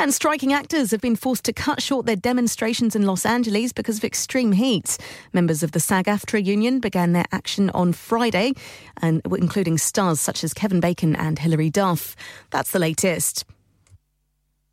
And striking actors have been forced to cut short their demonstrations in Los Angeles because of extreme heat. Members of the SAG AFTRA union began their action on Friday, and including stars such as Kevin Bacon and Hilary Duff. That's the latest.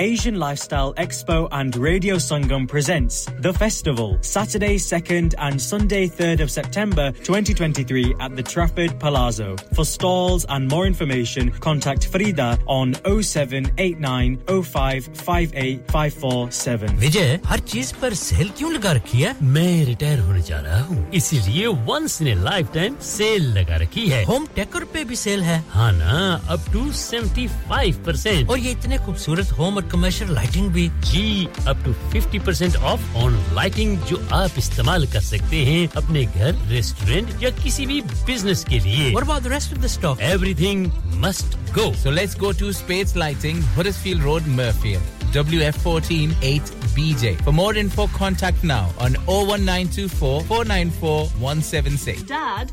Asian Lifestyle Expo and Radio Sangam presents The Festival, Saturday 2nd and Sunday 3rd of September 2023 at the Trafford Palazzo. For stalls and more information, contact Frida on 0789 विजय हर चीज पर cell क्यों लगा रखी है मैं retire होने जा रहा हूँ इसीलिए once in a lifetime sale लगा रखी है होम टेकर पे भी सेल है हाँ ना up to seventy five percent और ये इतने खूबसूरत होम और कमर्शियल लाइटिंग भी जी up to 50 percent off on lighting जो आप इस्तेमाल कर सकते हैं अपने घर रेस्टोरेंट या किसी भी बिजनेस के लिए What about the rest of the stock? Everything must go. So let's go to Spades Lighting, Huddersfield Road, Murfield. WF14 8BJ. For more info, contact now on 01924 494 176. Dad,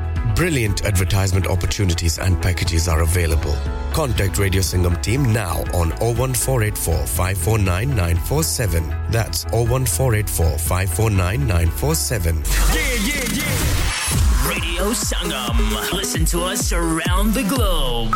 Brilliant advertisement opportunities and packages are available. Contact Radio Singham team now on 01484 549 947. That's 01484 549 947. Yeah, yeah, yeah. Radio Sangam. Listen to us around the globe.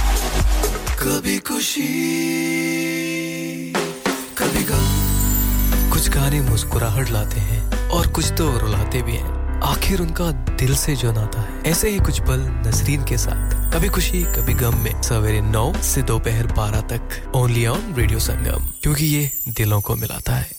कभी खुशी, कभी गम। कुछ गाने मुस्कुराहट लाते हैं और कुछ तो रुलाते भी हैं। आखिर उनका दिल से जो नाता है, ऐसे ही कुछ पल नजरीन के साथ। कभी खुशी, कभी गम में सवेरे नौ से दोपहर बारह तक ओनली ऑन रेडियो संगम क्योंकि ये दिलों को मिलाता है।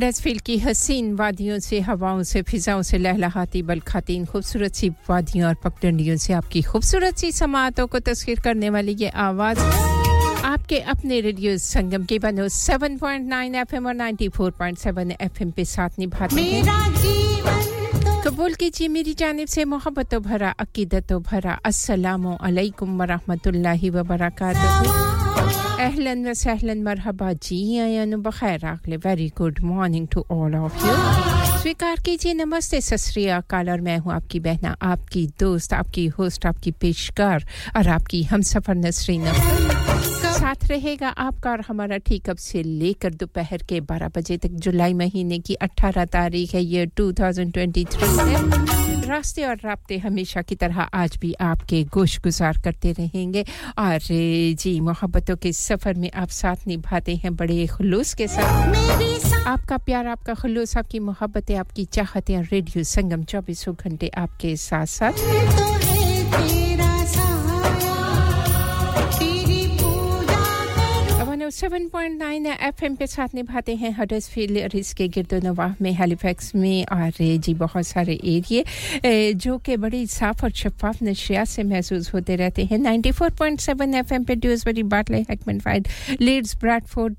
हडसफील्ड की हसीन वादियों से हवाओं से फिजाओं से लहलहाती बल खातीन खूबसूरत सी वादियों और पगडंडियों से आपकी खूबसूरत सी समातों को तस्वीर करने वाली ये आवाज़ आपके अपने रेडियो संगम के बनो 7.9 एफएम और 94.7 एफएम पे साथ निभाते हैं कबूल कीजिए मेरी जानिब से मोहब्बतों भरा अकीदतों भरा अस्सलाम अलैकुम वरहमतुल्लाहि व बरकातहू। अहलन व सहलन मरहबा जी आयान बखैर आखले very good morning to all of you स्वीकार कीजिए नमस्ते सत अकाल और मैं हूँ आपकी बहना आपकी दोस्त आपकी होस्ट आपकी पेशकार और आपकी हमसफर नसरीन। साथ रहेगा आपका और हमारा ठीक अब से लेकर दोपहर के 12 बजे तक जुलाई महीने की 18 तारीख है ये 2023 है रास्ते और रबते हमेशा की तरह आज भी आपके गोश गुजार करते रहेंगे। और जी मोहब्बतों के सफ़र में आप साथ निभाते हैं बड़े खुलूस के साथ। आपका प्यार आपका खुलूस आपकी मोहब्बतें आपकी चाहतें रेडियो संगम चौबीसों घंटे आपके साथ साथ करूँ 107.9 एफएम पे साथ निभाते हैं हडर्सफील्ड और इसके गिरदोनवाह में हैलिफैक्स में और जी बहुत सारे एरिए जो कि बड़ी साफ़ और शफाफ नशियात से महसूस होते रहते हैं। 94.7 एफएम पे ड्यूसबरी बाटले हैकमैन फाइड लीड्स, ब्रैडफोर्ड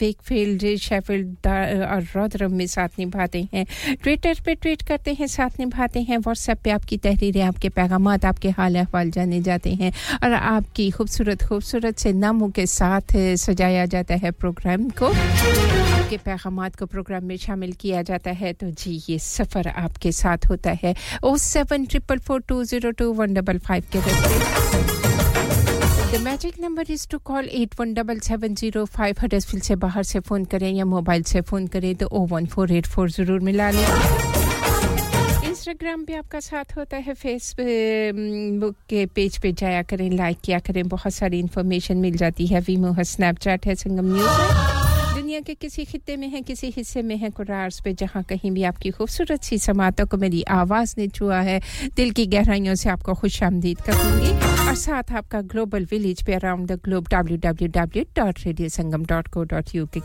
वेकफील्ड, शेफील्ड और रॉदरम में साथ निभाते हैं। ट्विटर पे ट्वीट करते हैं, साथ निभाते हैं। व्हाट्सएप पे आपकी तहरीरें, आपके पैगाम आपके हाल अहवाल जाने जाते हैं। और आपकी खूबसूरत खूबसूरत से नामों के साथ सजाया जाता है प्रोग्राम को। आपके पैगाम को प्रोग्राम में शामिल किया जाता है। तो जी, ये सफ़र आपके साथ होता है। O seven triple four two zero two one double five के The magic number is to call 817705 Huddersfield से बाहर से फ़ोन करें या मोबाइल से फ़ोन करें तो 01484 ज़रूर मिला लें। इंस्टाग्राम पे आपका साथ होता है फेसबुक के पेज पे जाया करें लाइक किया करें, बहुत सारी इन्फॉर्मेशन मिल जाती है। वीमो है स्नैपचैट है, संगम न्यूज़ है। दुनिया के किसी खित्ते में है, किसी हिस्से में है, कुरार्स पे जहाँ कहीं भी आपकी खूबसूरत सी समातों को मेरी आवाज़ ने छुआ है। दिल की गहराइयों से आपको खुश आमदीद करूँगी। और साथ आपका ग्लोबल विलेज पे around the globe W W W dot radio Sangam dot co dot U K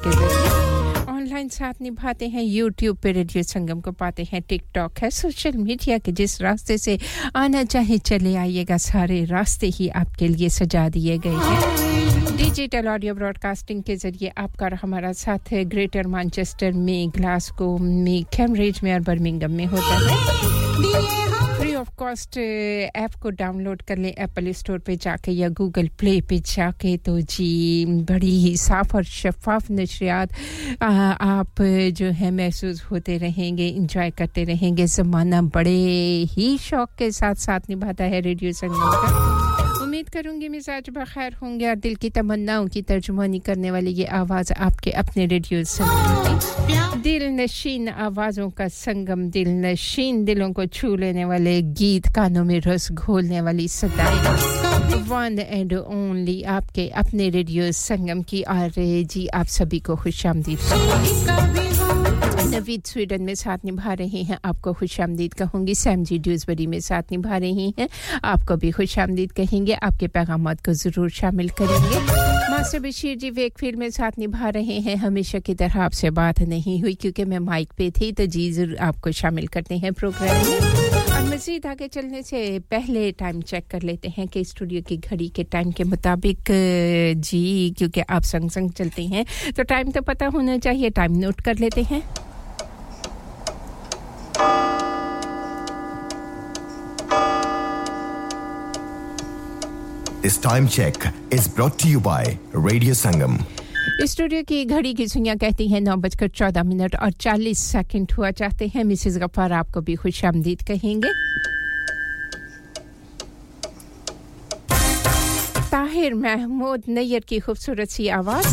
online साथ निभाते हैं यूट्यूब पे रेडियो संगम को पाते हैं टिकटॉक है सोशल मीडिया के जिस रास्ते से आना चाहे चले आइएगा, सारे रास्ते ही आपके लिए सजा दिए गए हैं। डिजिटल ऑडियो ब्रॉडकास्टिंग के ज़रिए आपका हमारा साथ है ग्रेटर मैनचेस्टर में ग्लासगो में कैम्ब्रिज में और बर्मिंगम में होता है। ऑफ़ कॉस्ट ऐप को डाउनलोड कर लें एप्पल स्टोर पे जाके या गूगल प्ले पे जाके तो जी, बड़ी ही साफ़ और शफाफ नशरियात आप जो है महसूस होते रहेंगे इंजॉय करते रहेंगे। ज़माना बड़े ही शौक के साथ साथ निभाता है रेडियो संगम का। उम्मीद करूँगी मिजाज बखैर होंगे और दिल की तमन्नाओं की तर्जुमानी करने वाली ये आवाज़ आपके अपने रेडियो संगम दिल नशीन आवाज़ों का संगम, दिल नशीन दिलों को छू लेने वाले गीत कानों में रस घोलने वाली सदाई। वन एंड ओनली आपके अपने रेडियो संगम की आर जी, आप सभी को खुश आमदीद। नवीद स्वीडन में साथ निभा रहे हैं। आपको खुश आमदीद कहूँगी। सैम जी ड्यूजबरी में साथ निभा रही हैं। आपको भी खुश आमदीद कहेंगे। आपके पैगाम को ज़रूर शामिल करेंगे। मास्टर बशीर जी वेकफील्ड में साथ निभा रहे हैं। हमेशा की तरह आपसे बात नहीं हुई क्योंकि मैं माइक पे थी तो जी ज़रूर आपको शामिल करते हैं प्रोग्राम में। मज़ीद आगे चलने से पहले टाइम चेक कर लेते हैं कि स्टूडियो की घड़ी के टाइम के मुताबिक, जी, क्योंकि आप संग संग चलते हैं तो टाइम तो पता होना चाहिए। टाइम नोट कर लेते हैं। This time check is brought to you by radio Sangam studio की घड़ी की सुइयाँ कहती हैं नौ बजकर चौदह मिनट और चालीस सेकंड हुआ चाहते हैं। मिसेस गफ्फार आपको भी खुश आमदीद कहेंगे। ताहिर महमूद नैयर की खूबसूरत सी आवाज़।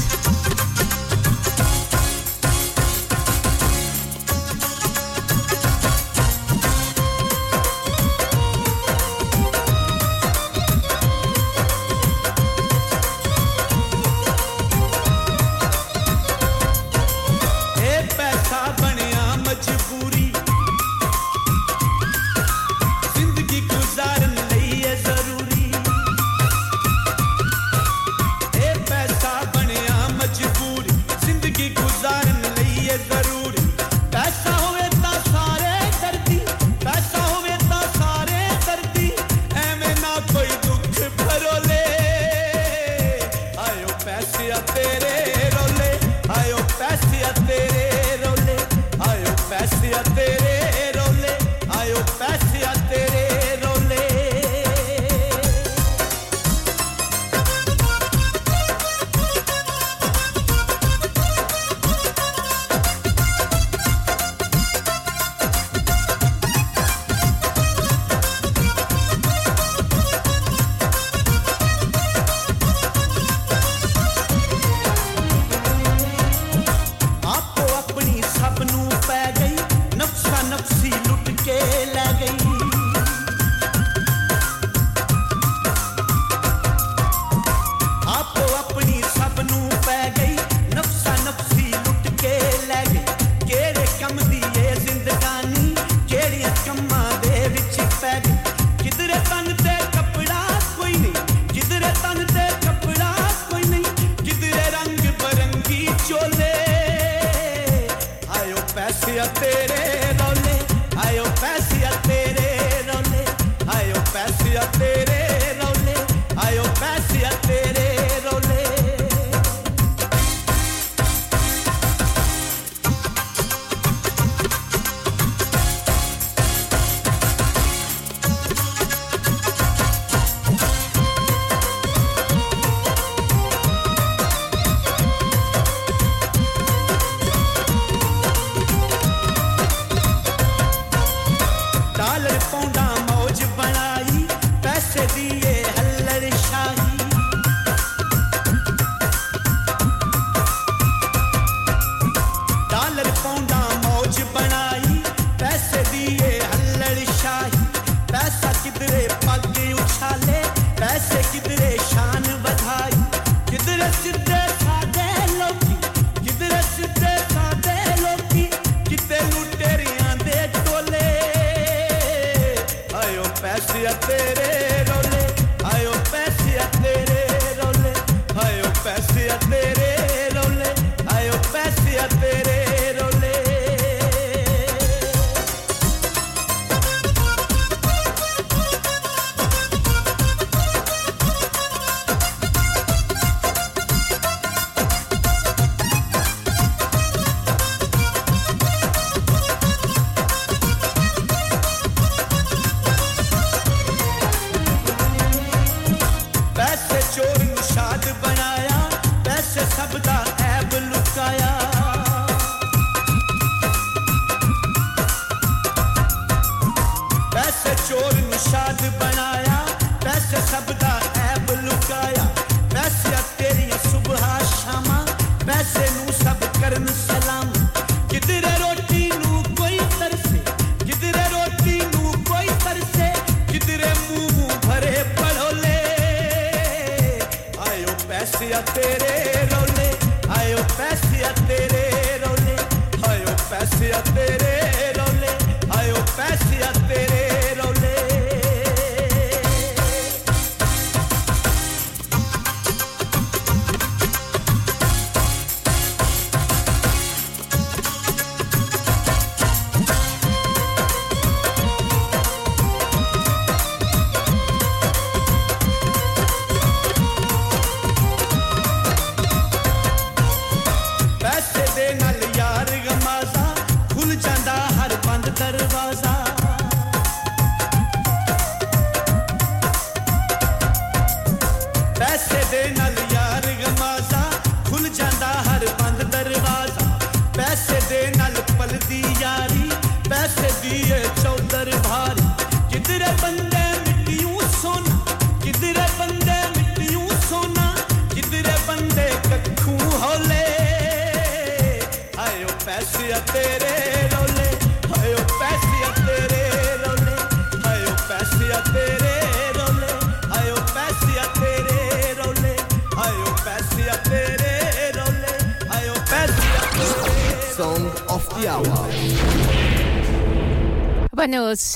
Narayan.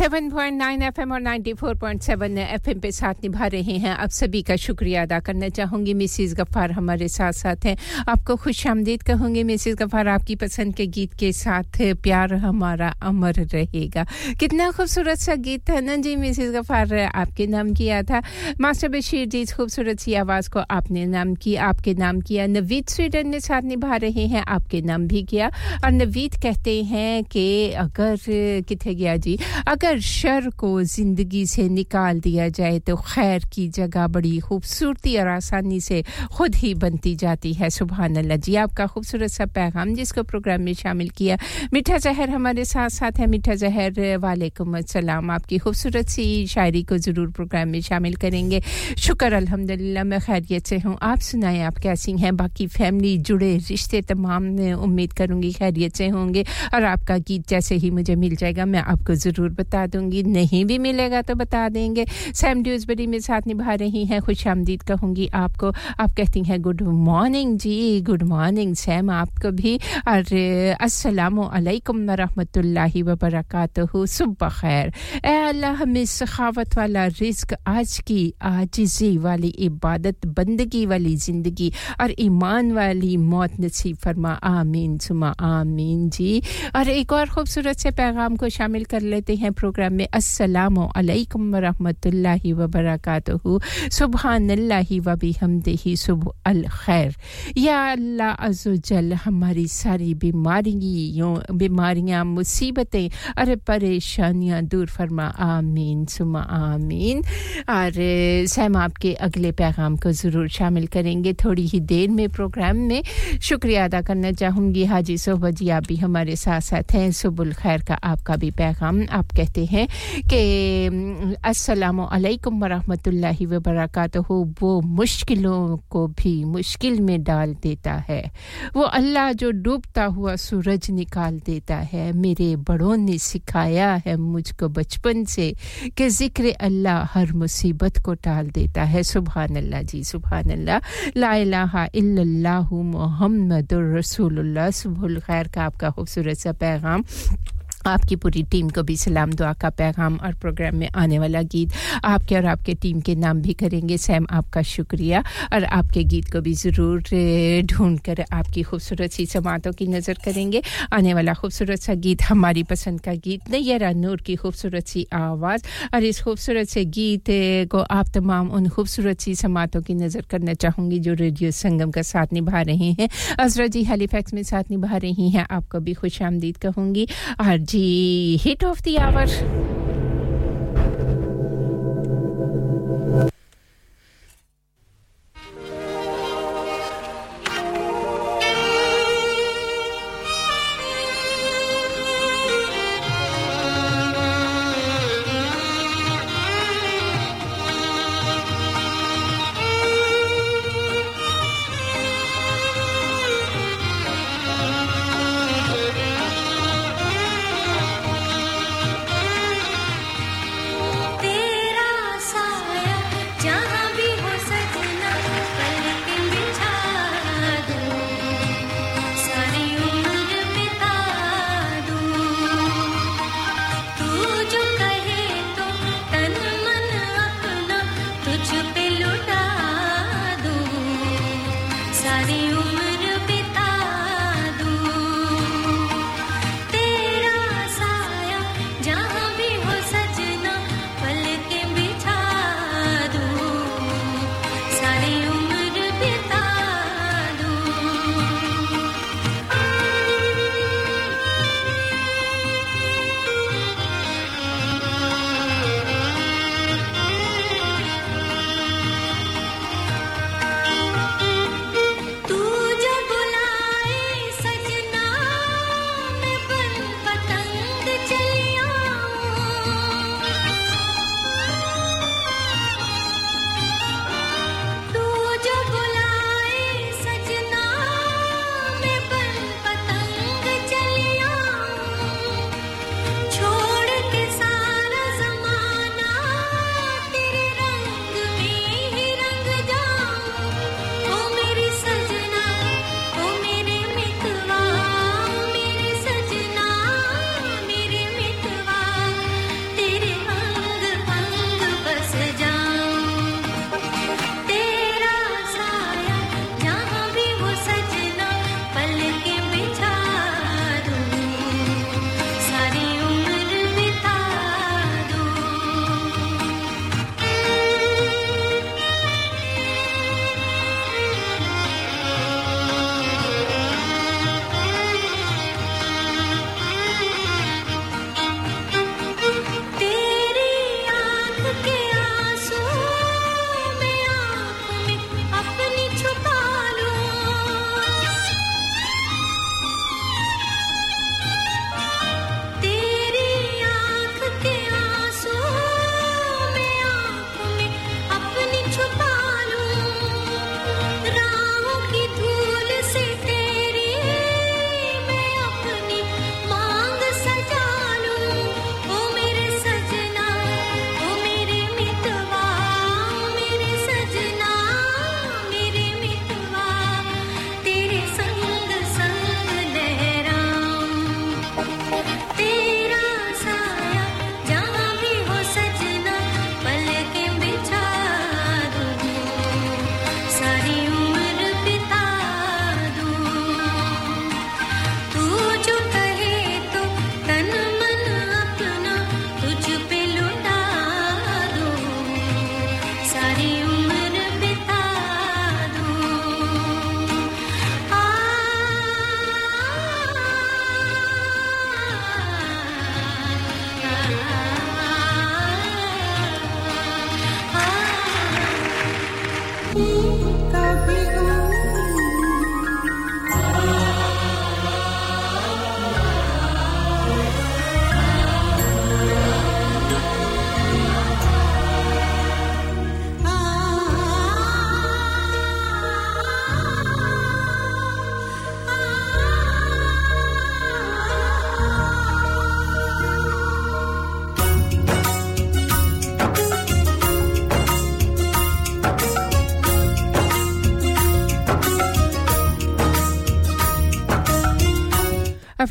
107.9 एफएम और 94.7 एफएम पे साथ निभा रहे हैं। आप सभी का शुक्रिया अदा करना चाहूँगी। मिसिस गफ़ार हमारे साथ साथ हैं। आपको खुश आमदीद कहूँगी। मिसिस गफ़ार आपकी पसंद के गीत के साथ प्यार हमारा अमर रहेगा। कितना खूबसूरत सा गीत था ना जी मिसिस गफ़ार, आपके नाम किया था। मास्टर बशीर जी, इस खूबसूरत सी आवाज़ को आपने नाम किया, आपके नाम किया। नवीद स्वीडन में साथ निभा रहे हैं, आपके नाम भी किया। और नवीद कहते हैं कि अगर कितने गया जी? अगर शर को ज़िंदगी से निकाल दिया जाए तो खैर की जगह बड़ी खूबसूरती और आसानी से खुद ही बनती जाती है। सुबहान अल्लाह जी, आपका खूबसूरत सा पैगाम जिसको प्रोग्राम में शामिल किया। मीठा जहर हमारे साथ साथ है मीठा जहर, वालेकुम अस्सलाम। आपकी खूबसूरत सी शायरी को ज़रूर प्रोग्राम में शामिल करेंगे। शुक्र, अल्हम्दुलिल्लाह, मैं खैरियत से हूँ। आप सुनाएँ, आप कैसी हैं? बाकी फैमिली जुड़े रिश्ते तमाम उम्मीद करूँगी खैरियत से होंगे। और आपका गीत जैसे ही मुझे मिल जाएगा, मैं आपको ज़रूर बता दूँगी। नहीं भी मिलेगा तो बता देंगे। सैम ड्यूजबरी में साथ निभा रही हैं। खुश आमदीद कहूँगी आपको। आप कहती हैं गुड मॉर्निंग जी गुड मॉर्निंग सैम आपको भी। और अस्सलाम वालेकुम रहमतुल्लाहि व बरकातहू, सुबह खैर। अल्लाह हमें सखावत वाला रिस्क आज की आजिज़ी वाली इबादत, बंदगी वाली ज़िंदगी और ईमान वाली मौत नसीब फरमा। आमीन, सुमा, आमीन जी। और एक और खूबसूरत से पैगाम को शामिल कर लेते हैं प्रोग्राम में। अस्सलाम वालेकुम व रहमतुल्लाहि व बरकातहू सुबहानल्लाहि व बिहम्दिही सुबह अल खैर। या अल्लाह अज़्ज़ोजल, हमारी सारी बीमारियों, बीमारियाँ, मुसीबतें और परेशानियाँ दूर फरमा। आमीन, सुमा, आमीन। और, सैम, आपके अगले पैगाम को ज़रूर शामिल करेंगे थोड़ी ही देर में प्रोग्राम में। शुक्रिया अदा करना चाहूँगी। हाजी सोहबा जी, आप भी हमारे साथ साथ हैं। सुबुल खैर का आपका भी पैगाम। आप कहते हैं कि अस्सलाम वालेकुम वरहमतुल्लाहि व बरकातहू वो मुश्किलों को भी मुश्किल में डाल देता है। वो अल्लाह जो डूबता हुआ सूरज निकाल देता है। मेरे बड़ों ने सिखाया है मुझको बचपन से कि ज़िक्र अल्लाह हर मुसीबत को टाल देता है। सुबहान अल्लाह जी सुबहान अल्लाह ला मुहम्मदुर रसूलुल्लाह। सुबहुल खैर का आपका खूबसूरत सा पैगाम। आपकी पूरी टीम को भी सलाम, दुआ का पैगाम और प्रोग्राम में आने वाला गीत आपके और आपके टीम के नाम भी करेंगे। सैम, आपका शुक्रिया। और आपके गीत को भी ज़रूर ढूंढ कर आपकी खूबसूरत सी समातों की नज़र करेंगे। आने वाला खूबसूरत सा गीत, हमारी पसंद का गीत नैरा नूर की खूबसूरत सी आवाज़। और इस खूबसूरत से गीत को आप तमाम उन खूबसूरत सी समातों की नज़र करना चाहूँगी जो रेडियो संगम का साथ निभा रहे हैं। अजरा जी हेलीफैक्स में साथ निभा रही हैं। आपको भी खुश आमदीद कहूँगी। और the hit of the hour. Hit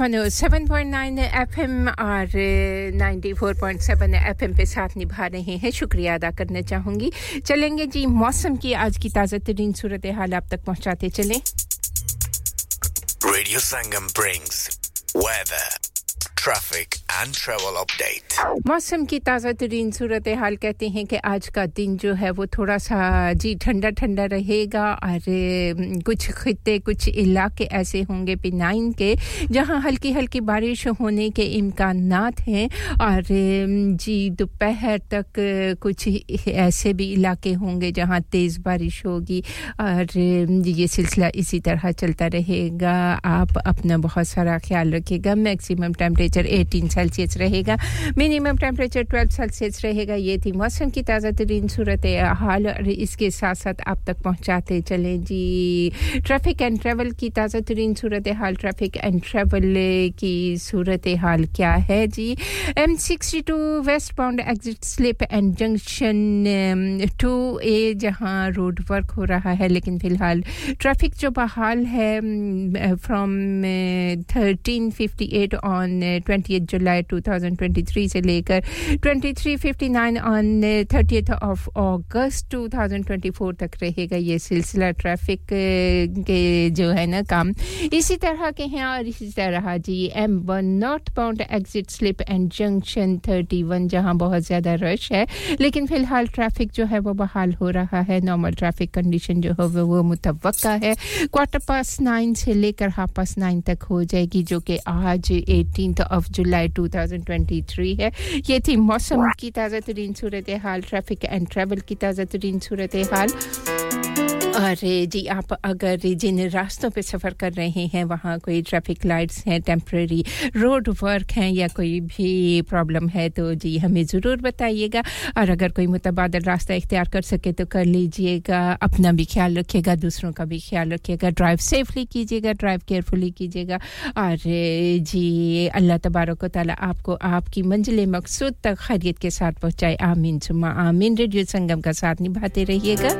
of M hour अफनो 7.9 एफएम और 94.7 एफएम पे साथ निभा रहे हैं। शुक्रिया अदा करना चाहूँगी। चलेंगे जी मौसम की आज की ताज़ा तरीन सूरत हाल आप तक पहुँचाते चलें। Radio Sangam brings weather, traffic and travel update. मौसम की ताज़ा तरीन सूरत हाल कहते हैं कि आज का दिन जो है वो थोड़ा सा जी ठंडा ठंडा रहेगा और कुछ खत्े कुछ इलाके ऐसे होंगे पिनाइन के जहाँ हल्की हल्की बारिश होने के इम्कान हैं और जी दोपहर तक कुछ ऐसे भी इलाके होंगे जहाँ तेज़ बारिश होगी और ये सिलसिला इसी तरह चलता रहेगा आप अपना बहुत सारा ख्याल रखिएगा मैक्सिमम टेम्परेचर 18 सेल्सियस रहेगा। मिनिमम टेम्परेचर 12 सेल्सियस रहेगा। ये थी मौसम की ताज़ा तरीन सूरत हाल और इसके साथ साथ आप तक पहुँचाते चलें। जी ट्रैफ़िक एंड ट्रैवल की ताज़ा तरीन सूरत हाल ट्रैफ़िक एंड ट्रैवल की सूरत हाल क्या है? जी M sixty two west bound exit slip and junction two A जहाँ रोड वर्क हो रहा है, लेकिन फ़िलहाल ट्रैफ़िक जो बहाल है from thirteen fifty eight on twenty July July 2023 से लेकर 2359 ऑन 30th ऑफ़ अगस्त 2024 तक रहेगा ये सिलसिला ट्रैफ़िक के जो है ना काम। इसी तरह के हैं और इसी तरह जी M one north bound exit slip and junction 31 जहाँ बहुत ज़्यादा रश है। लेकिन फ़िलहाल ट्रैफ़िक जो है वो बहाल हो रहा है। नॉर्मल ट्रैफ़िक कंडीशन जो है वो मुतव है। क्वार्टर पास नाइन से लेकर हाफ़ पास नाइन तक हो जाएगी, जो कि आज एटीन ऑफ़ जुलाई 2023 है। ये थी मौसम की ताज़ा तरीन सूरत हाल ट्रैफ़िक एंड ट्रैवल की ताज़ा तरीन सूरत हाल। और जी, आप अगर जिन रास्तों पे सफ़र कर रहे हैं, वहाँ कोई ट्रैफ़िक लाइट्स हैं टेम्प्रेरी रोड वर्क हैं या कोई भी प्रॉब्लम है तो जी हमें ज़रूर बताइएगा। और अगर कोई मुतबादल रास्ता इख्तियार कर सके तो कर लीजिएगा। अपना भी ख्याल रखिएगा, दूसरों का भी ख्याल रखिएगा। ड्राइव सेफली कीजिएगा ड्राइव केयरफुली कीजिएगा। और जी, अल्लाह तबारक ताली आपको आपकी मंजिल मकसूद तक खैरियत के साथ पहुँचाए। आमीन सुमा आमीन। रेडियो संगम का साथ निभाते रहिएगा।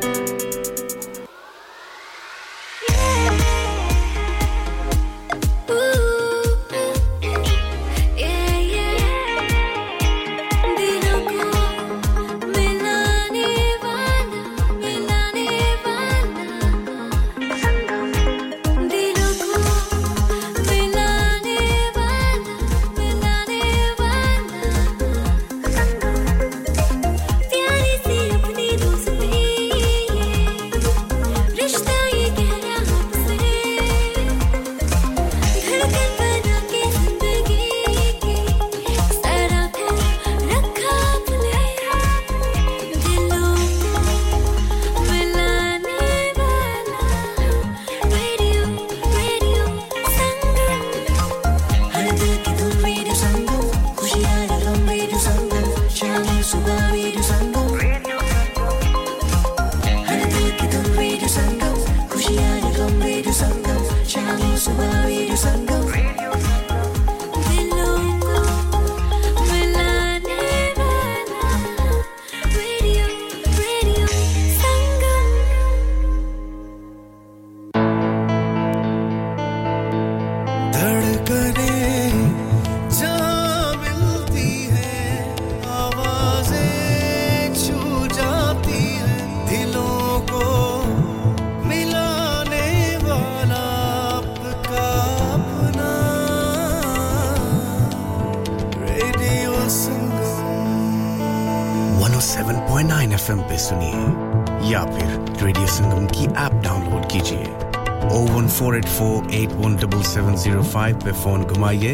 फाइव पे फ़ोन घुमाइए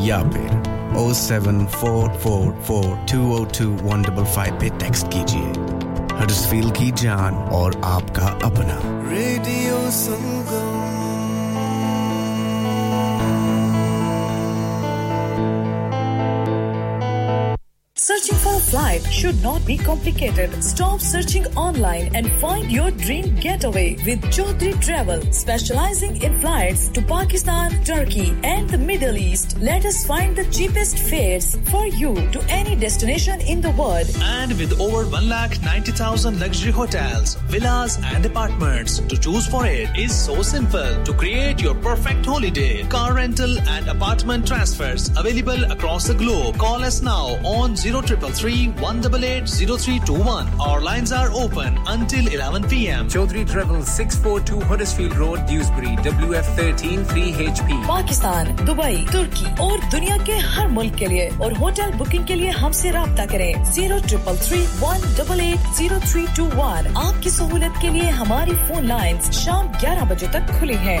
या फिर O seven four four four two O two one double five पे टेक्स्ट कीजिए। हर की जान और आपका अपना। Radio Sangam Flight should not be complicated. Stop searching online and find your dream getaway with Chaudhry Travel, specializing in flights to Pakistan, Turkey, and the Middle East. Let us find the cheapest fares for you to any destination in the world. And with over 1,90,000 luxury hotels, villas, and apartments to choose for it is so simple. To create your perfect holiday, car rental and apartment transfers available across the globe. Call us now on 0 0333 188 Our lines are open until 11 p.m. Chaudhry Travel 642 Huddersfield Road, Dewsbury, WF13 3HP. Pakistan Dubai तुर्की और दुनिया के हर मुल्क के लिए और hotel booking के लिए हमसे रब्ता करें zero triple three one double eight zero three two one आपकी सहूलत के लिए हमारी फ़ोन लाइन शाम 11 बजे तक खुली हैं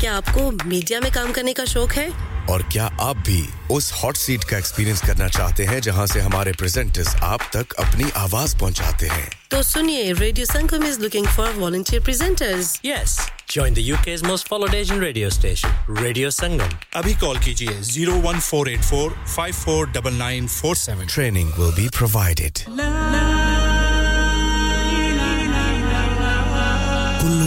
क्या आपको मीडिया में काम करने का शौक है? और क्या आप भी उस हॉट सीट का एक्सपीरियंस करना चाहते हैं जहाँ से हमारे प्रेजेंटर्स आप तक अपनी आवाज़ पहुंचाते हैं? तो सुनिए radio Sangam is looking for volunteer presenters Yes, join the UK's most followed Asian radio station, Radio Sangam. अभी कॉल कीजिए 01484 549947 training will be provided Kullu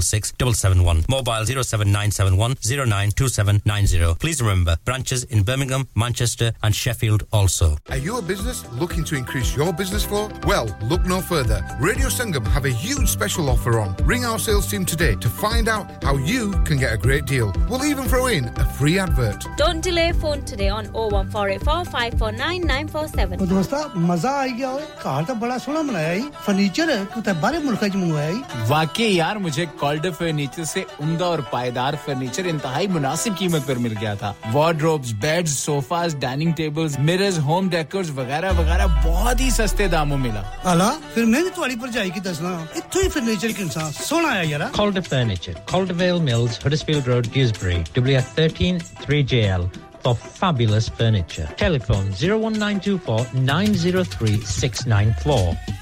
076 Mobile 07971 Please remember, branches in Birmingham, Manchester, and Sheffield also. Are you a business looking to increase your business flow? Well, look no further. Radio Sangam have a huge special offer on. Ring our sales team today to find out how you can get a great deal. We'll even throw in a free advert. Don't delay phone today on 01484 549 947. Furniture है बारे मुल्क मंगवाया वाकई यार मुझे कॉल्डर furniture से उमदा और पायदार furniture इंतहाई मुनासिब कीमत पर मिल गया था। Wardrobes bed sofas dining tables mirrors home decors वगैरह वगैरह बहुत ही सस्ते दामों मिला। अला फिर मैंने थोड़ी भरजाई की दसना इत्थों ही फर्नीचर की इंसान सोना आया यार। Calder furniture Calder Vale mills Huddersfield road Dewsbury WF133JL for fabulous furniture. Telephone 01924 903 694.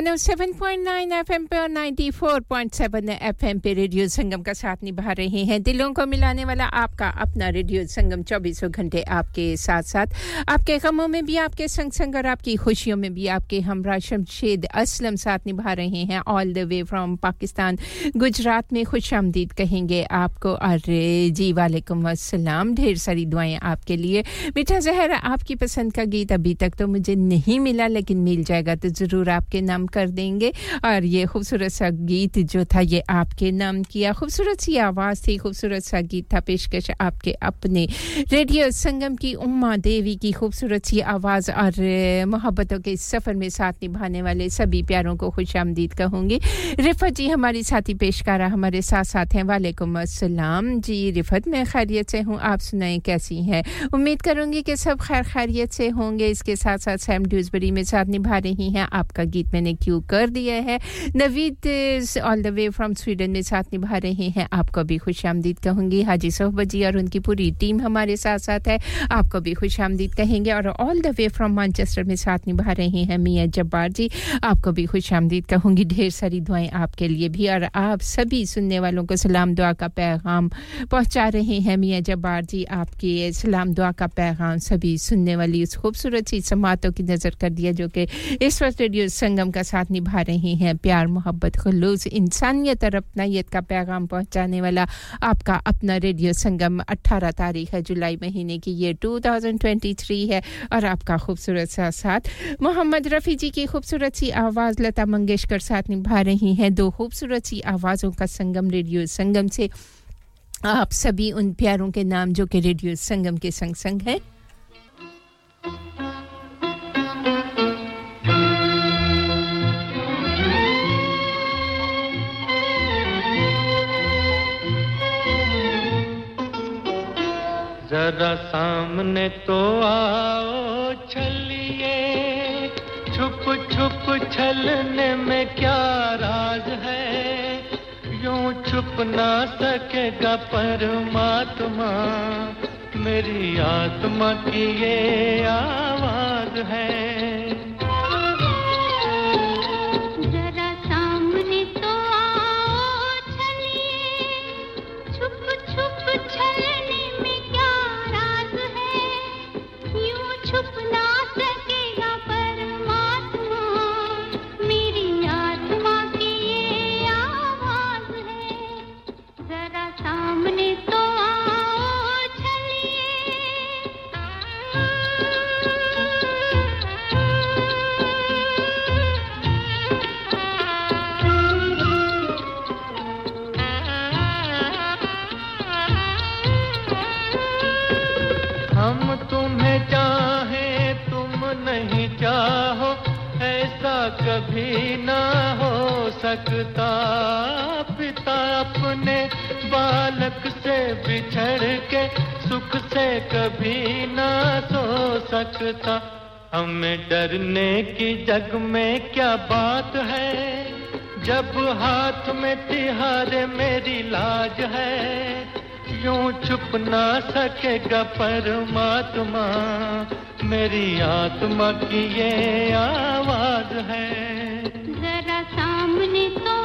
107.9 FM पे और 94.7 एफएम पे रेडियो संगम का साथ निभा रहे हैं। दिलों को मिलाने वाला आपका अपना रेडियो संगम चौबीसों घंटे आपके साथ साथ आपके गमों में भी, आपके संग संग और आपकी खुशियों में भी आपके हमरा शमशेद असलम साथ निभा रहे हैं। All the way from Pakistan, Gujrat में खुश आमदीद कहेंगे आपको। और जी, वालेकुम अस्सलाम। ढेर सारी दुआएँ आपके लिए। मीठा जहर आपकी पसंद का गीत अभी तक तो मुझे नहीं मिला, लेकिन मिल जाएगा तो ज़रूर आपके नाम कर देंगे। और ये खूबसूरत सा गीत जो था, ये आपके नाम किया। खूबसूरत सी आवाज़ थी, खूबसूरत सा गीत था, पेशकश आपके अपने रेडियो संगम की उम्मा देवी की खूबसूरत सी आवाज़ और मोहब्बतों के सफ़र में साथ निभाने वाले सभी प्यारों को खुश आमदीद कहूँगी। रिफत जी हमारी साथी पेशकारा हमारे साथ साथ हैं। वालेकुम अस्सलाम। जी, रिफत, मैं खैरियत से हूँ। आप सुनाएँ, कैसी हैं? उम्मीद करूँगी कि सब खैर खैरियत से होंगे। इसके साथ साथ सैम ड्यूजबरी में साथ निभा रही हैं। आपका गीत मैंने क्यों कर दिया है? Naveed all the way from Sweden में साथ निभा रहे हैं। आपको भी खुश आमदीद कहूँगी। हाजी सोहबत जी और उनकी पूरी टीम हमारे साथ साथ है। आपको भी खुश आमदीद कहेंगे और all the way from Manchester में साथ निभा रहे हैं मियाँ जब्बार जी। आपको भी खुश आमदीद कहूँगी। ढेर सारी दुआएँ आपके लिए भी और आप सभी सुनने वालों को सलाम दुआ का पैगाम पहुँचा रहे हैं मियाँ जब्बार जी। आपके सलाम दुआ का पैगाम सभी सुनने वाली उस खूबसूरत सी समातों की नज़र कर दिया जो कि इस वक्त रेडियो संगम का साथ निभा रही हैं। प्यार, मोहब्बत, खलूस, इंसानियत और अपनाइत का पैगाम पहुँचाने वाला आपका अपना रेडियो संगम 18 तारीख है, जुलाई महीने की ये 2023 है और आपका खूबसूरत सा साथ। मोहम्मद रफ़ी जी की खूबसूरत सी आवाज़, लता मंगेशकर साथ निभा रही हैं। दो खूबसूरत सी आवाज़ों का संगम रेडियो संगम से। आप सभी उन प्यारों के नाम जो कि रेडियो संगम के संग संग हैं। जरा सामने तो आओ, छलिए। छुप छुप छलने में क्या राज है? यूँ छुप ना सकेगा परमात्मा। मेरी आत्मा की ये आवाज़ है। कभी ना हो सकता। पिता अपने बालक से बिछड़ के सुख से कभी ना सो सकता। हमें डरने की जग में क्या बात है? जब हाथ में तिहारे मेरी लाज है यूँ छुप ना सकेगा परमात्मा। मेरी आत्मा की ये आवाज़ है। जरा सामने तो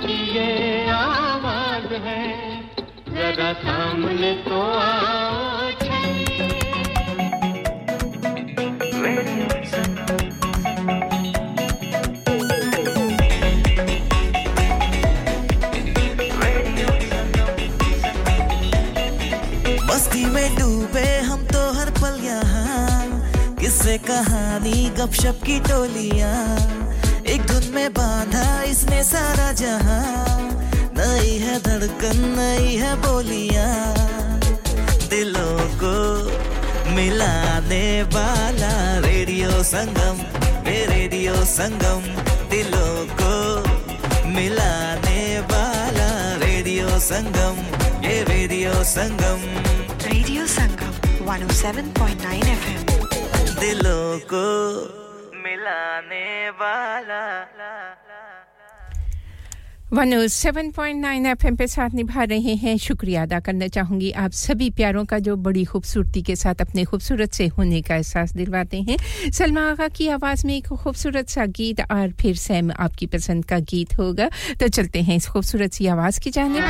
की ये आवाज़ है। जरा सामने तो में डूबे हम तो हर पल यहाँ। किससे कहानी, गपशप की टोलियाँ। में बांधा इसने सारा जहाँ। नई है धड़कन नई है बोलियाँ। दिलों को मिलाने वाला रेडियो संगम ये रेडियो संगम। दिलों को मिलाने वाला रेडियो संगम ये radio Sangam. Radio Sangam 107.9 FM दिलों को मिलाने वाला 107.9 एफएम पे साथ निभा रहे हैं। शुक्रिया अदा करना चाहूँगी आप सभी प्यारों का जो बड़ी खूबसूरती के साथ अपने खूबसूरत से होने का एहसास दिलवाते हैं। सलमा आगा की आवाज़ में एक खूबसूरत सा गीत और फिर सैम आपकी पसंद का गीत होगा। तो चलते हैं इस खूबसूरत सी आवाज़ की जाने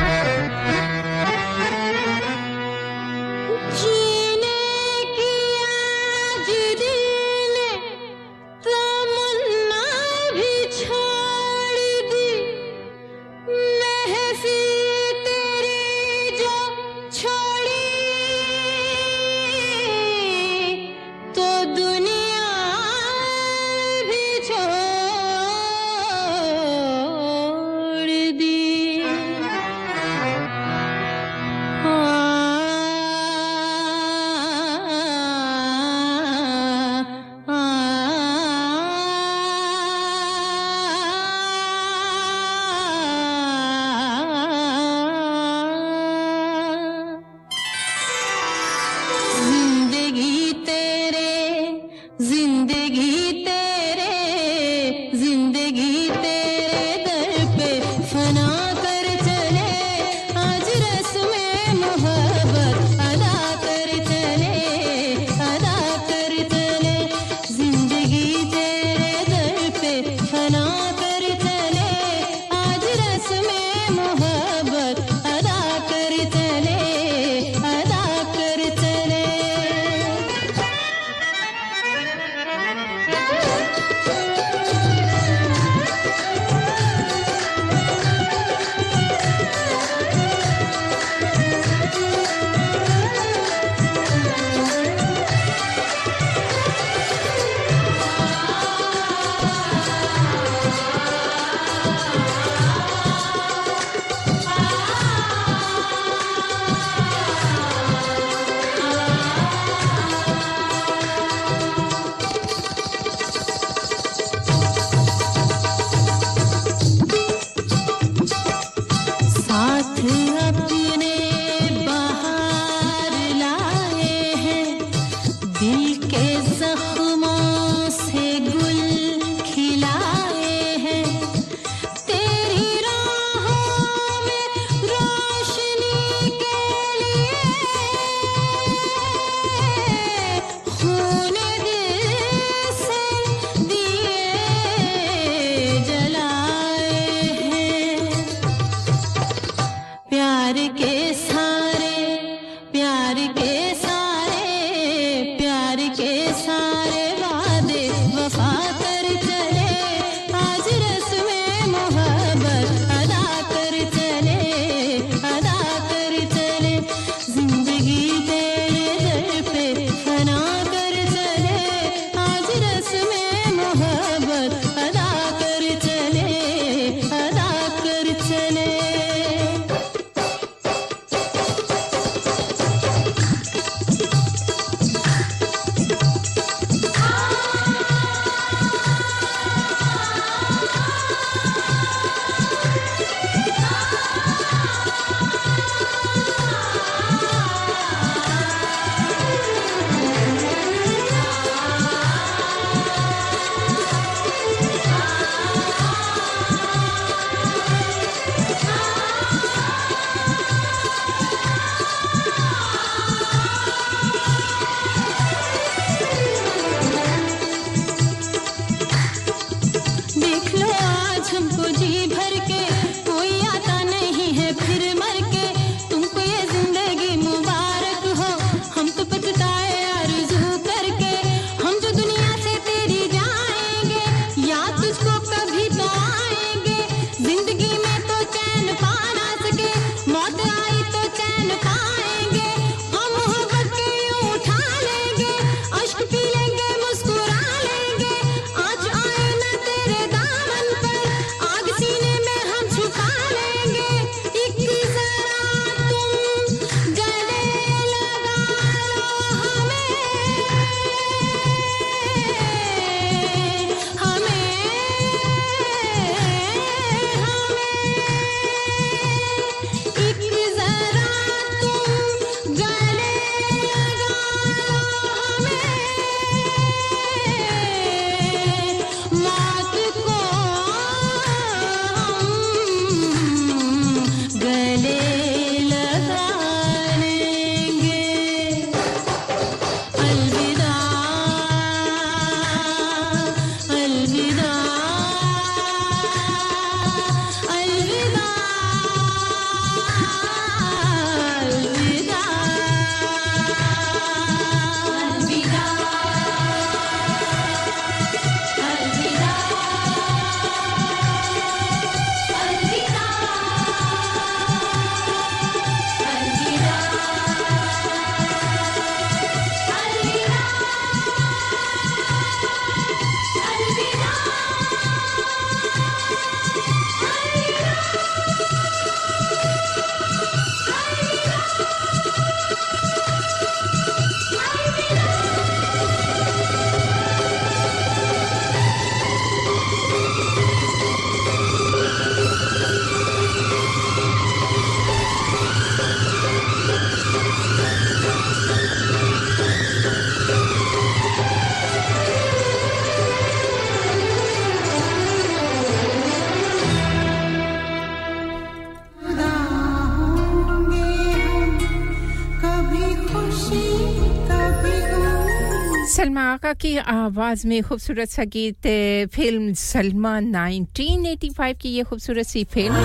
आका की आवाज़ में खूबसूरत सा गीत फ़िल्म सलमा 1985 की ये खूबसूरत सी फ़िल्म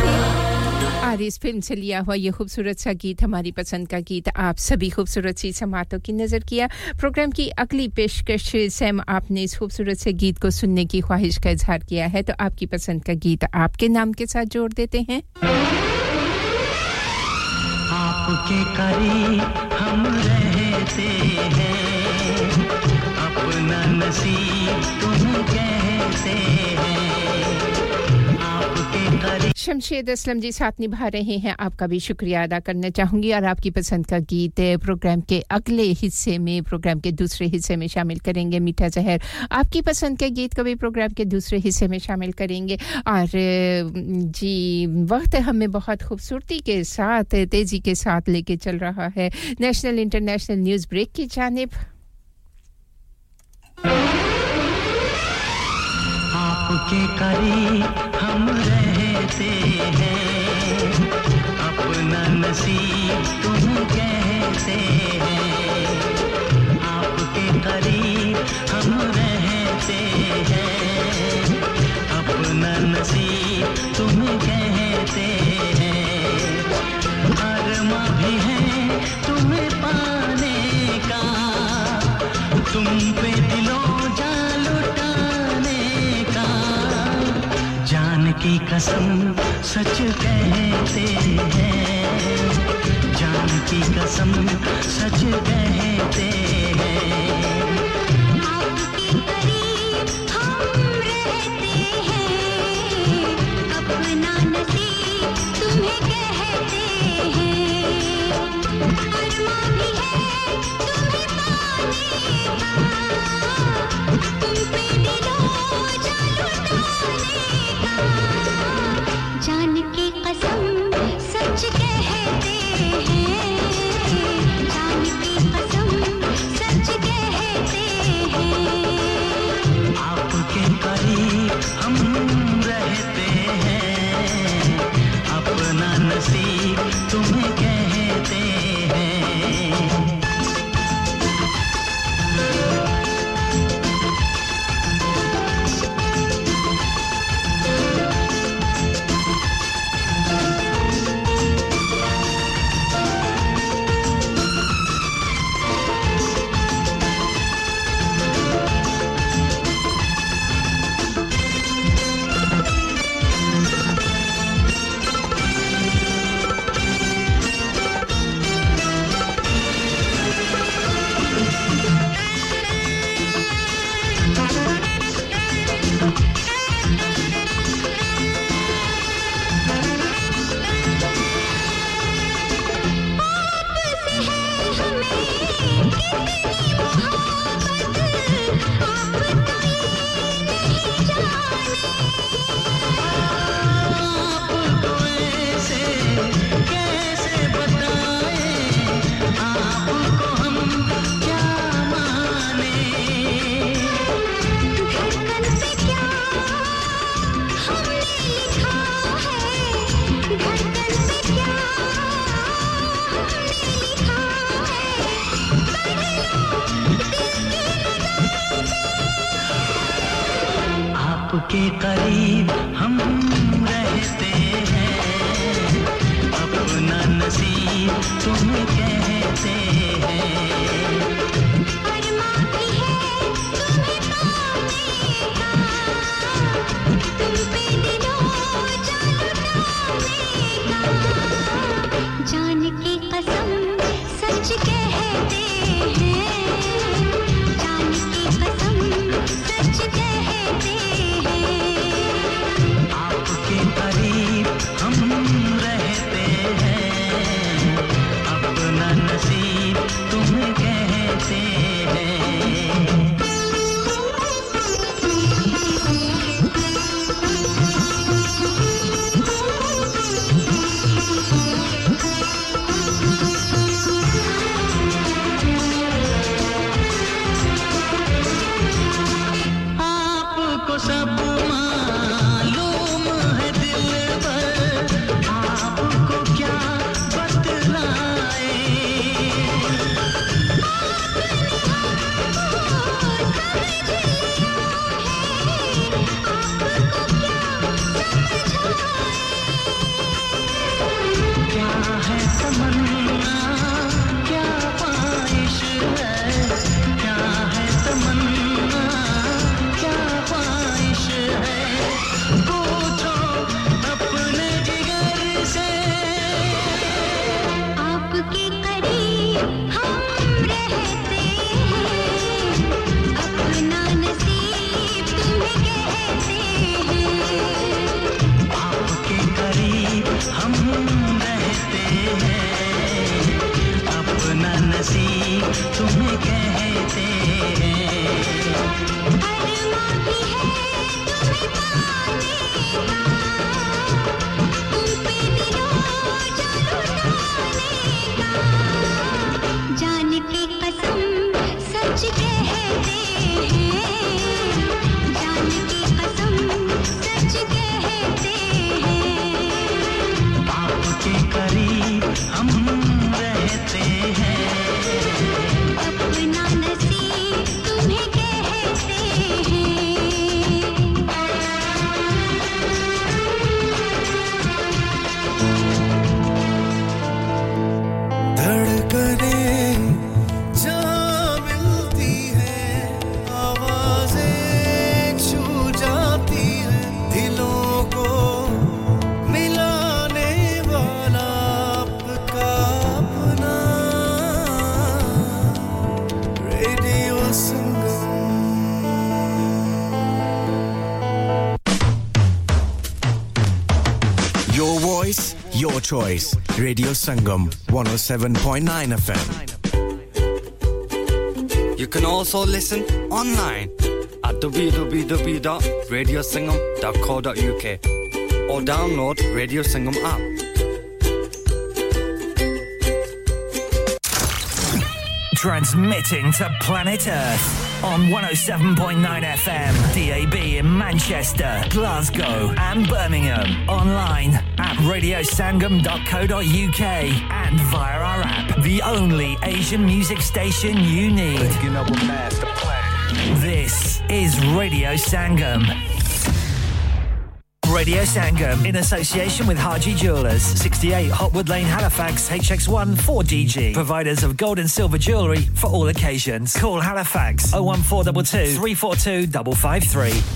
और इस फ़िल्म से लिया हुआ ये खूबसूरत सा गीत, हमारी पसंद का गीत, आप सभी खूबसूरत सी समातों की नज़र किया। प्रोग्राम की अगली पेशकश सैम, आपने इस खूबसूरत से गीत को सुनने की ख्वाहिश का इजहार किया है तो आपकी पसंद का गीत आपके नाम के साथ जोड़ देते हैं। आपके करीब हम रहते शमशेद असलम जी साथ निभा रहे हैं। आपका भी शुक्रिया अदा करना चाहूँगी और आपकी पसंद का गीत प्रोग्राम के अगले हिस्से में, प्रोग्राम के दूसरे हिस्से में शामिल करेंगे मीठा जहर। आपकी पसंद के गीत को भी प्रोग्राम के दूसरे हिस्से में शामिल करेंगे। और जी, वक्त हमें बहुत खूबसूरती के साथ, तेज़ी के साथ लेके चल रहा है। नेशनल इंटरनेशनल न्यूज़ ब्रेक की जानब। आपके करीब हम रहते हैं। अपना नसीब तुम कहते हैं। की कसम सच कहते हैं। जान की कसम सच कहते आपके choice. Radio Sangam 107.9 FM. You can also listen online at www.radiosangam.co.uk or download Radio Sangam app. Transmitting to planet Earth on 107.9 FM, DAB in Manchester, Glasgow, and Birmingham. Online at radiosangam.co.uk and via our app, the only Asian music station you need. This is Radio Sangam. Radio Sangam in association with Haji Jewelers, 68 Hotwood Lane, Halifax, HX1 4DG. Providers of gold and silver jewellery for all occasions. Call Halifax 01422 342 553.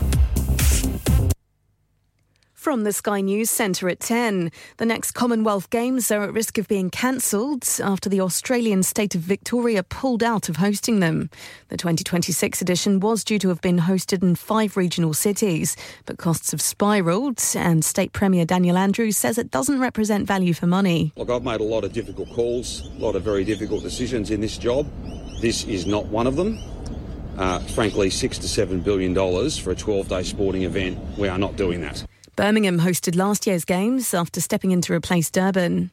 From the Sky News Centre at 10, the next Commonwealth Games are at risk of being cancelled after the Australian state of Victoria pulled out of hosting them. The 2026 edition was due to have been hosted in five regional cities, but costs have spiralled, and State Premier Daniel Andrews says it doesn't represent value for money. Look, I've made a lot of difficult calls, a lot of very difficult decisions in this job. This is not one of them. Uh, frankly, six to seven billion dollars for a 12 day sporting event, we are not doing that. Birmingham hosted last year's games after stepping in to replace Durban.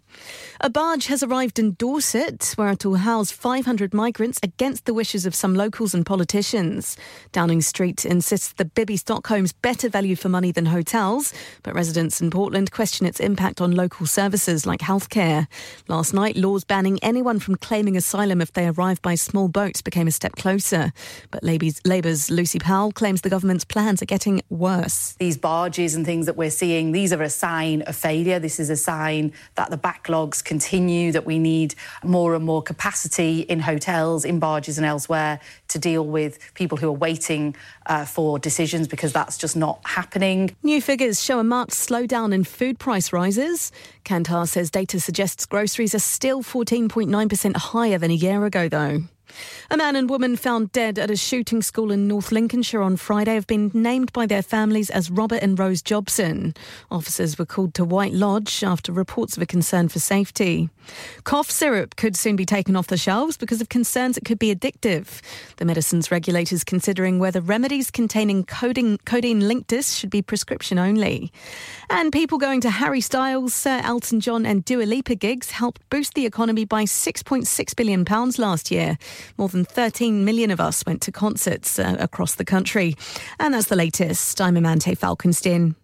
A barge has arrived in Dorset, where it will house 500 migrants against the wishes of some locals and politicians. Downing Street insists the Bibby Stockholm's better value for money than hotels, but residents in Portland question its impact on local services like healthcare. Last night, laws banning anyone from claiming asylum if they arrive by small boats became a step closer. But Labour's, Lucy Powell claims the government's plans are getting worse. These barges and things that we're seeing, these are a sign of failure. This is a sign that the backlogs continue, that we need more and more capacity in hotels, in barges, and elsewhere to deal with people who are waiting uh, for decisions because that's just not happening. New figures show a marked slowdown in food price rises. Kantar says data suggests groceries are still 14.9% higher than a year ago, though. A man and woman found dead at a shooting school in North Lincolnshire on Friday have been named by their families as Robert and Rose Jobson. Officers were called to White Lodge after reports of a concern for safety. Cough syrup could soon be taken off the shelves because of concerns it could be addictive. The medicines regulators considering whether remedies containing codeine, codeine linctus should be prescription only. And people going to Harry Styles, Sir Elton John, and Dua Lipa gigs helped boost the economy by £6.6 billion last year. More than 13 million of us went to concerts uh, across the country. And that's the latest. I'm Amante Falkenstein.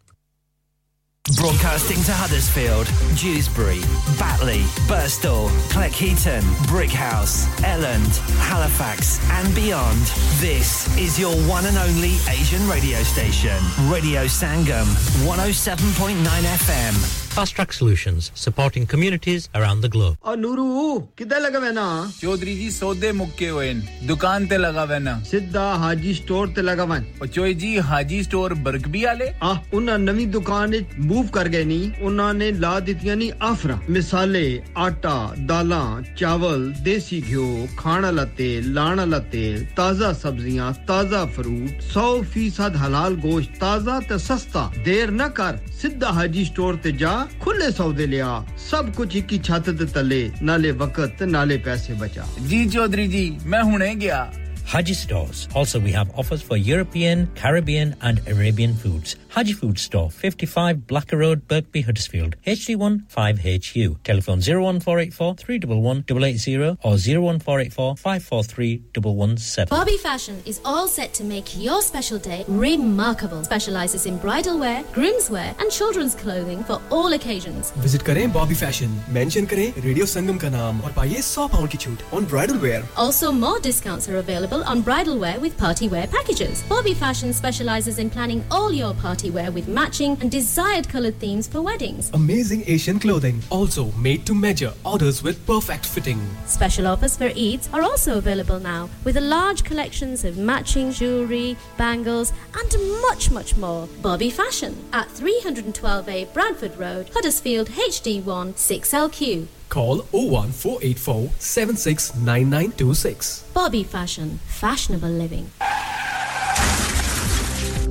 Broadcasting to Huddersfield, Dewsbury, Batley, Burstall, Cleckheaton, Brickhouse, Elland, Halifax, and beyond. This is your one and only Asian radio station, Radio Sangam, 107.9 FM. Fast Track Solutions, supporting communities around the globe. और नूरू किधर लगा वैना चौधरी जी सौदे मुक्के हुए दुकान ते लगा वैना सिद्धा हाजी स्टोर ते लगा वन और चोई जी हाजी स्टोर बरकबी वाले आ उन्हें नवी दुकान मूव कर गए नी। उन्होंने ला दितियाँ नी आफरा। मिसाले आटा दाला चावल देसी घ्यो खाण वाला तेल लाण वाला तेल ताज़ा सब्ज़ियाँ ताज़ा फ्रूट सौ फ़ीसद हलाल गोश्त ताज़ा ते सस्ता। देर न कर सिद्धा हाजी स्टोर ते जा खुले सौदे लिया सब कुछ एक ही छत ते तले नाले वक्त नाले पैसे बचा जी चौधरी जी मैं हुने गया Haji Stores. Also, we have offers for European, Caribbean, and Arabian foods. Haji Food Store, 55 Blacker Road, Birkby, Huddersfield, HD1 5HU. Telephone 01484 311 880 or 01484 543 117. Bobby Fashion is all set to make your special day remarkable. Specializes in bridal wear, groom's wear, and children's clothing for all occasions. Visit करें Bobby fashion mention करें radio संगम का नाम और पाइए 100 pound की छूट on bridal wear Also, more discounts are available on bridal wear with party wear packages. Bobby Fashion specializes in planning all your party wear with matching and desired colored themes for weddings. Amazing Asian clothing, also made to measure, orders with perfect fitting. Special offers for Eids are also available now with a large collections of matching jewellery, bangles, and much, much more. Bobby Fashion at 312A Bradford Road, Huddersfield HD1 6LQ. Call 01484 769926. Bobby Fashion, fashionable living.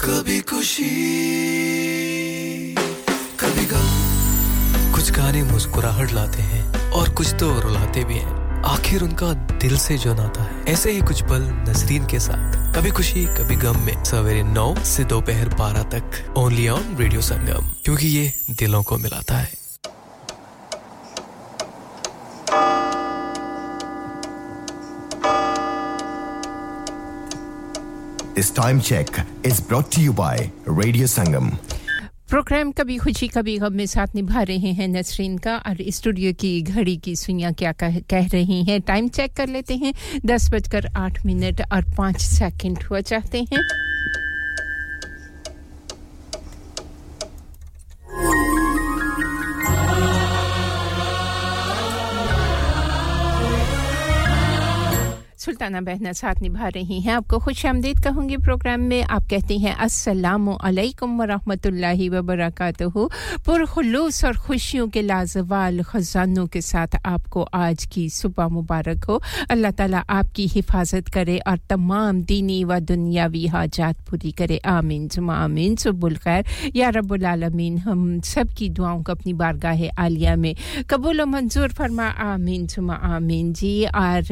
कभी खुशी, कभी गम। कुछ गाने मुस्कुराहट लाते हैं और कुछ तो रुलाते भी हैं। आखिर उनका दिल से जो नाता है, ऐसे ही कुछ पल नसरीन के साथ। कभी खुशी, कभी गम में सवेरे नौ से दोपहर बारह तक। ओनली ऑन रेडियो संगम क्योंकि ये दिलों को मिलाता है। This time check is brought to you by Radio Sangam. Program कभी खुशी कभी गम में साथ निभा रहे हैं नसरीन का और स्टूडियो की घड़ी की सुइयाँ क्या कह, कह रही हैं टाइम चेक कर लेते हैं दस बजकर आठ मिनट और पाँच सेकंड हुआ चाहते हैं सुल्ताना बहना साथ निभा रही हैं। आपको खुश आमदीद कहूँगी प्रोग्राम में आप कहती हैं, अस्सलाम वालेकुम व रहमतुल्लाहि व बरकातहू पुरखलूस और खुशियों के लाजवाल ख़जानों के साथ आपको आज की सुबह मुबारक हो। अल्लाह ताला आपकी हिफाजत करे और तमाम दीनी व दुनियावी हाजात पूरी करे। आमीन जुमा आमीन, सुबुल खैर। या रब्बुल आलमीन, हम सब की दुआओं को अपनी बारगाह आलिया में कबूल मंजूर फरमा। आमीन जुमा आमीन जी। और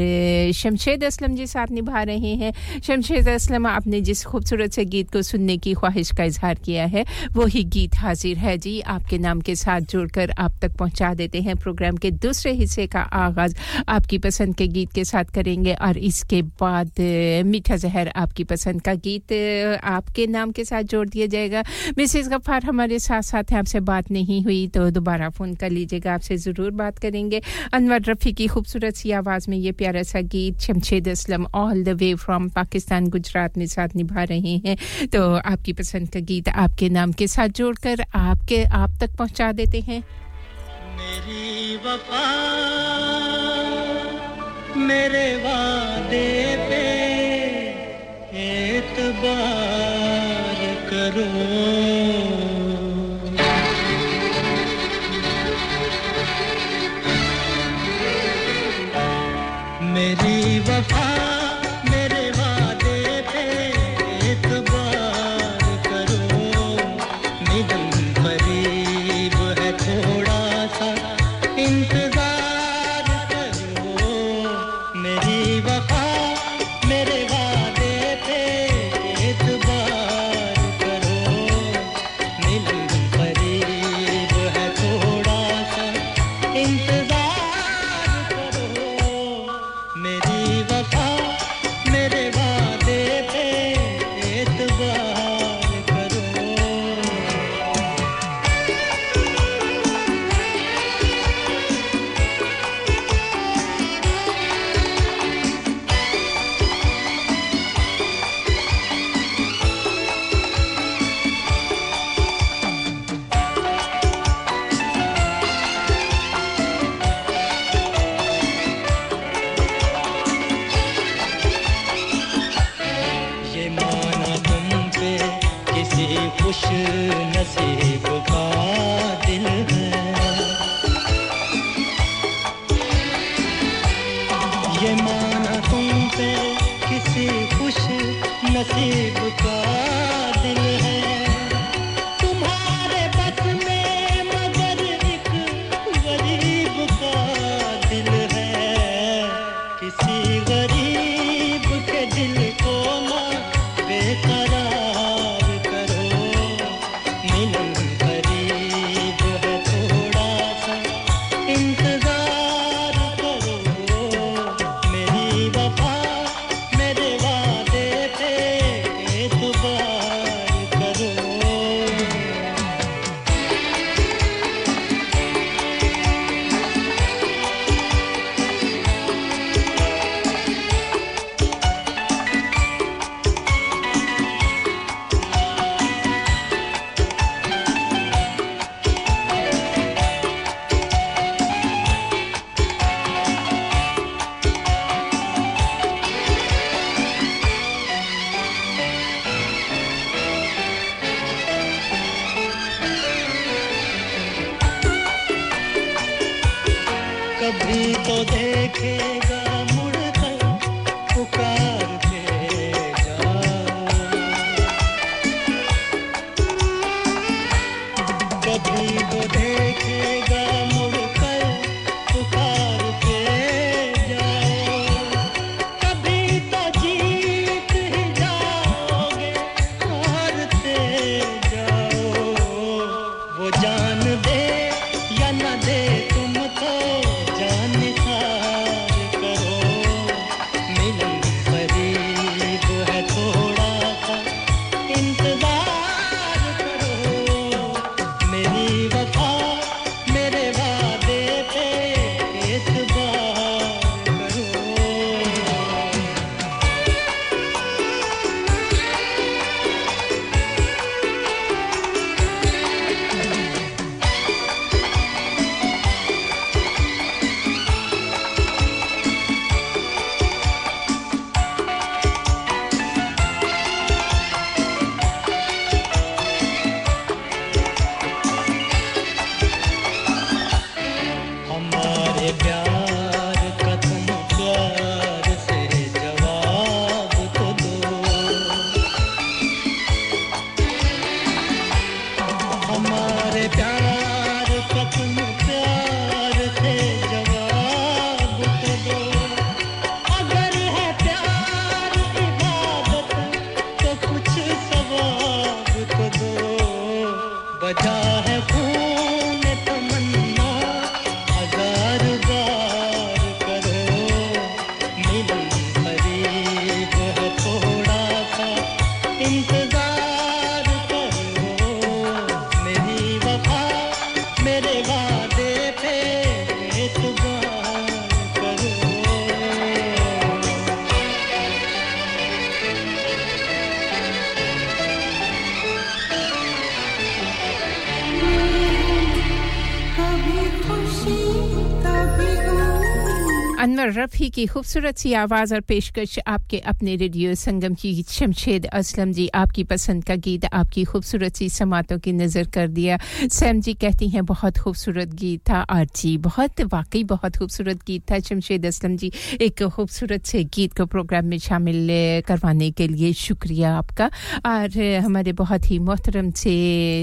शमशेद शमशेद असलम जी साथ निभा रहे हैं। शमशेद असलम, आपने जिस खूबसूरत से गीत को सुनने की ख्वाहिश का इजहार किया है, वही गीत हाजिर है। जी, आपके नाम के साथ जुड़कर आप तक पहुँचा देते हैं प्रोग्राम के दूसरे हिस्से का आगाज़। आपकी पसंद के गीत के साथ करेंगे और इसके बाद मीठा जहर आपकी पसंद का गीत आपके नाम के साथ जोड़ दिया जाएगा। मिसेस गफ्फार, हमारे साथ साथ हैं, आपसे बात नहीं हुई तो दोबारा फ़ोन कर लीजिएगा, आपसे ज़रूर बात करेंगे। अनवर रफ़ी की खूबसूरत सी आवाज़ में ये प्यारा सा गीत Shamshed Aslam all the way from Pakistan, Gujarat में साथ निभा रहे हैं। तो आपकी पसंद का गीत आपके नाम के साथ जोड़कर आपके, आप तक पहुँचा देते हैं। मेरी वफा मेरे वादे पे अनवर रफ़ी की खूबसूरत सी आवाज़ और पेशकश आपके अपने रेडियो संगम की शमशेद असलम जी, आपकी पसंद का गीत, आपकी खूबसूरत सी समातों की नज़र कर दिया। सैम जी कहती हैं, बहुत खूबसूरत गीत था और जी, बहुत, वाकई बहुत खूबसूरत गीत था। शमशेद असलम जी, एक खूबसूरत से गीत को प्रोग्राम में शामिल करवाने के लिए शुक्रिया आपका। और हमारे बहुत ही मोहतरम से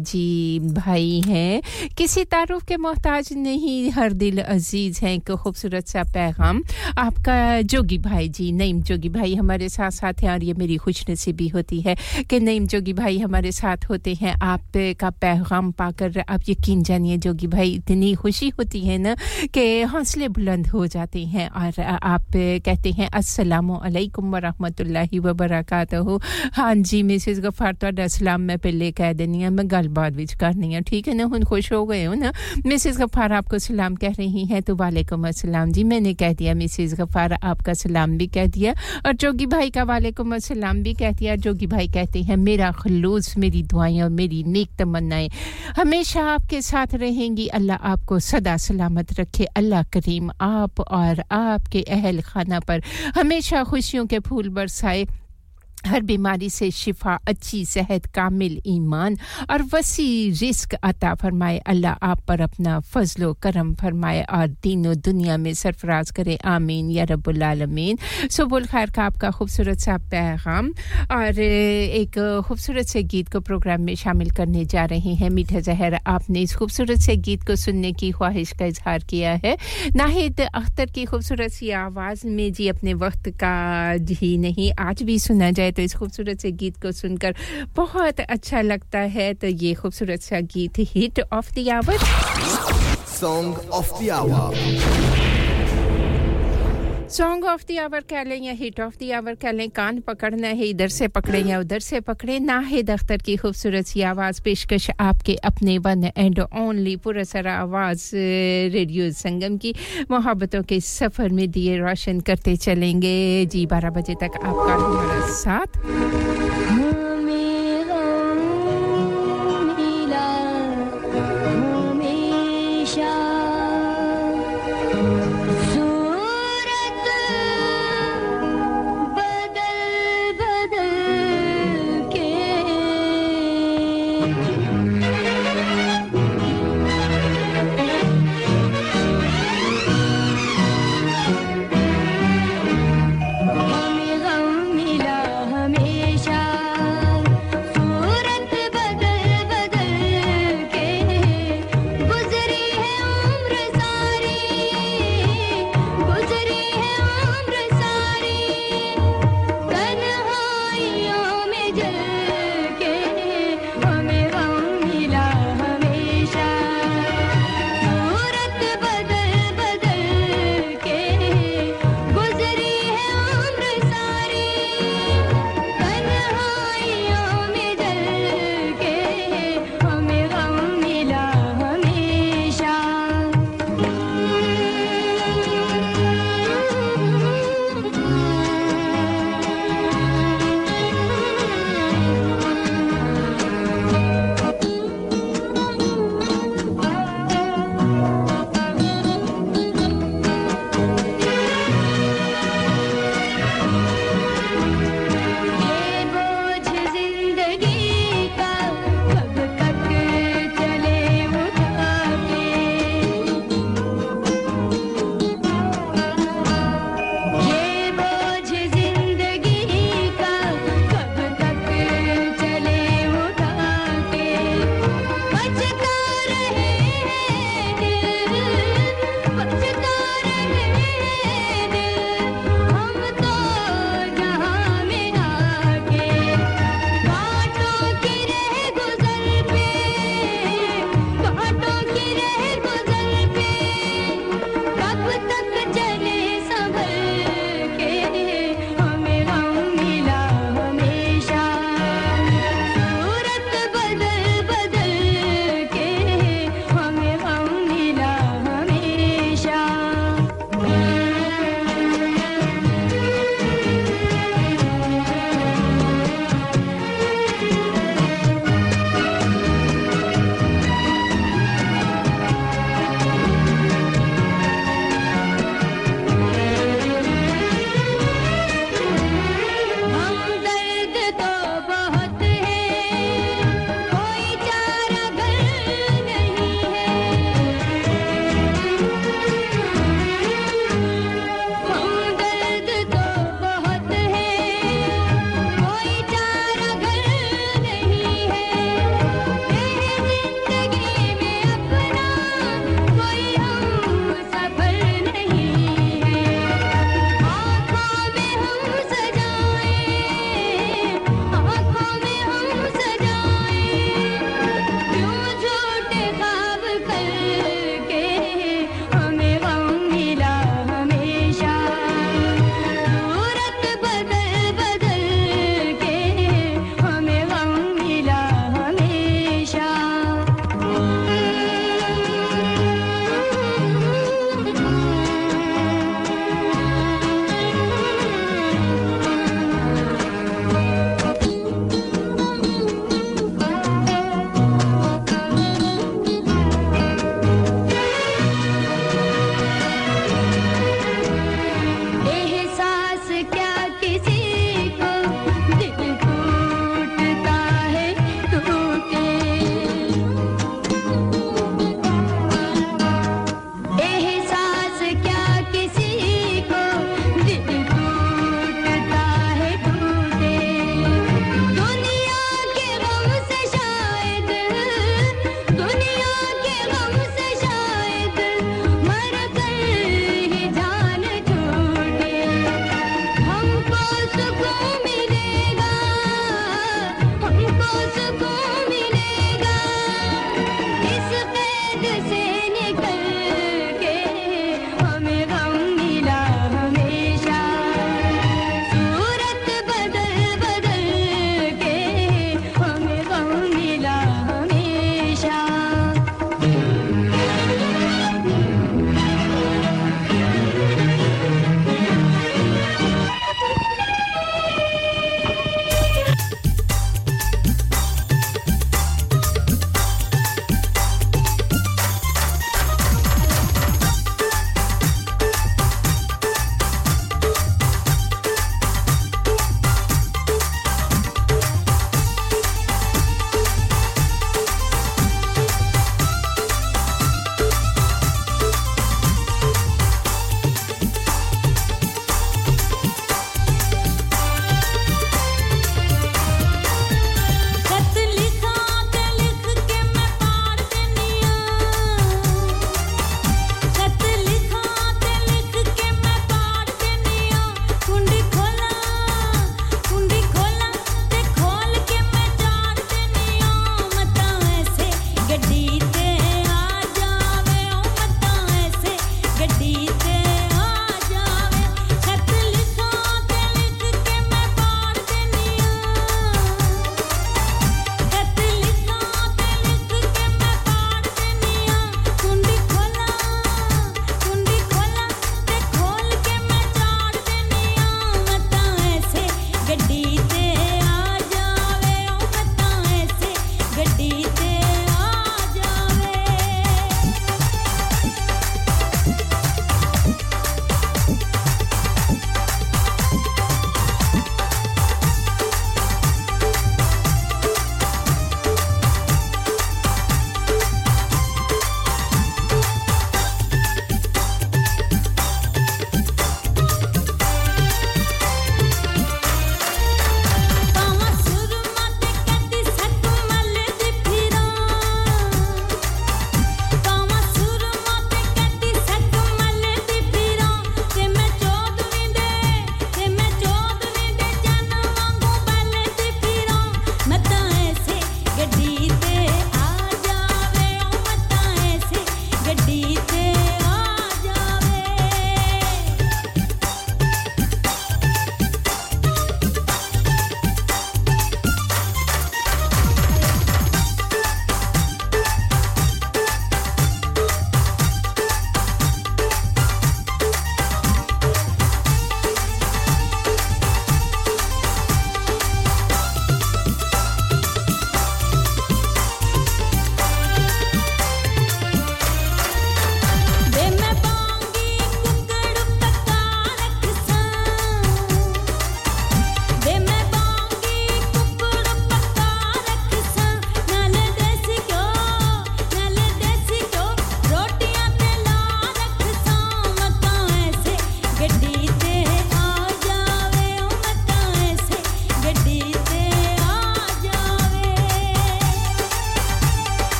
जी भाई हैं, किसी तारुफ के मोहताज नहीं, हर दिल अज़ीज़ हैं, एक खूबसूरत सा पैगाम पैगाम आपका जोगी भाई जी, नईम जोगी भाई हमारे साथ साथ हैं और ये मेरी खुश नसीबी होती है कि नईम जोगी भाई हमारे साथ होते हैं। आप का पैगाम पाकर आप यकीन जानिए जोगी भाई, इतनी खुशी होती है ना कि हौसले बुलंद हो जाते हैं और आप कहते हैं असलकम वरहमल वबरकत हो हाँ जी मिसिज़ गफार थोड़ा सलाम मैं पहले कह देनी हूँ, मैं गलबात विच करनी हूँ, ठीक है ना? हूँ खुश हो गए हो ना? मिसिज गफार आपको सलाम कह रही हैं तो वालेकुम असलम जी, मैंने कह दिया मिसेस गफ़ार आपका सलाम भी कह दिया। और जोगी भाई का वालेकुम अस्सलाम भी कह दिया। जोगी भाई कहते हैं, मेरा खलूस, मेरी दुआएँ और मेरी नेक तमन्नाएँ हमेशा आपके साथ रहेंगी। अल्लाह आपको सदा सलामत रखे। अल्लाह करीम, आप और आपके अहल खाना पर हमेशा खुशियों के फूल बरसाए। हर बीमारी से शिफा, अच्छी सेहत, कामिल ईमान। और वसी रिस्क अता फरमाए, अल्लाह आप पर अपना फजलो करम फरमाए और तीनों दुनिया में सरफराज करे। आमीन, या रब्बुल आलमीन। सुबुल खैर का आपका खूबसूरत सा पैगाम। और एक खूबसूरत से गीत को प्रोग्राम में शामिल करने जा रहे हैं। मीठा जहर, आपने इस खूबसूरत से गीत को सुनने की ख्वाहिश का इजहार किया है। नाहिद अख्तर की खूबसूरत सी आवाज़ में जी, अपने वक्त का ही नहीं, आज भी सुना जाए। तो इस खूबसूरत से गीत को सुनकर बहुत अच्छा लगता है। तो ये खूबसूरत सा गीत hit of the hour song of the hour song of the hour कह लें या हिट ऑफ़ द आवर कह लें, कान पकड़ना है, इधर से पकड़े या उधर से पकड़े नाहिद अख्तर की खूबसूरत सी आवाज़, पेशकश आपके अपने वन एंड ओनली पुरसरा आवाज़, रेडियो संगम की मोहब्बतों के सफ़र में दिए रोशन करते चलेंगे। जी बारह बजे तक आपका हमारा साथ।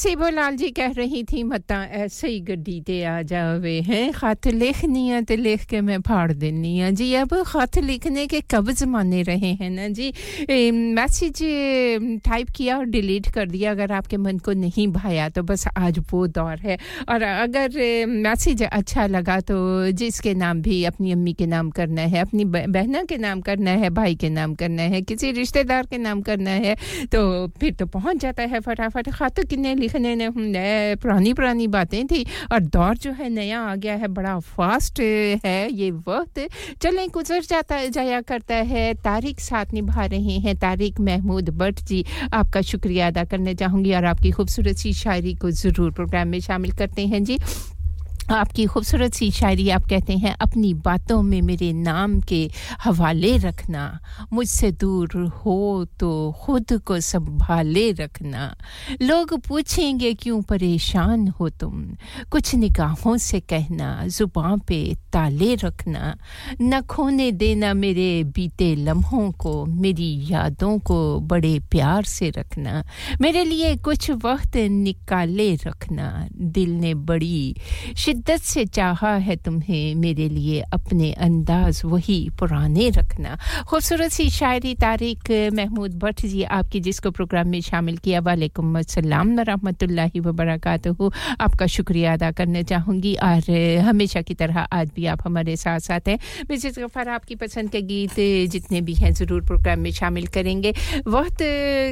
नसीबो लाल जी कह रही थी मता ऐसे ही गड्डी ते आ जावे हैं? खत लिखनी है ते लिख के मैं फाड़ देनी है। जी, अब खत लिखने के कब जमाने रहे हैं ना जी। मैसेज टाइप किया और डिलीट कर दिया। अगर आपके मन को नहीं भाया तो बस आज वो दौर है। और अगर मैसेज अच्छा लगा तो जिसके नाम भी अपनी अम्मी के नाम करना है, अपनी बहना के नाम करना है, भाई के नाम करना है, किसी रिश्तेदार के नाम करना है तो फिर तो पहुँच जाता है फटाफट। खत कितने लिखने ने पुरानी पुरानी बातें थी और दौर जो है नया आ गया है, बड़ा फास्ट है ये वक्त। चलें, गुजर जाता, जाया करता है तारिक साथ निभा रहे हैं तारिक महमूद भट्ट जी, आपका शुक्रिया अदा करना चाहूँगी और आपकी खूबसूरत सी शायरी को ज़रूर प्रोग्राम में शामिल करते हैं जी। आपकी खूबसूरत सी शायरी आप कहते हैं, अपनी बातों में मेरे नाम के हवाले रखना, मुझसे दूर हो तो खुद को संभाले रखना। लोग पूछेंगे, क्यों परेशान हो तुम? कुछ निगाहों से कहना, ज़ुबान पे ताले रखना। न खोने देना मेरे बीते लम्हों को, मेरी यादों को बड़े प्यार से रखना। मेरे लिए कुछ वक्त निकाले रखना, दिल ने बड़ी शिद्दत से चाहा है तुम्हें मेरे लिए अपने अंदाज वही पुराने रखना। खूबसूरत सी शायरी तारिक महमूद भट्ट जी आपकी, जिसको प्रोग्राम में शामिल किया। वालेकुम अस्सलाम रहमतुल्लाहि व बरकातहू आपका शुक्रिया अदा करना चाहूँगी और हमेशा की तरह आज भी आप हमारे साथ साथ हैं। मिसेस गफ़ार, आपकी पसंद के गीत जितने भी हैं ज़रूर प्रोग्राम में शामिल करेंगे। वक्त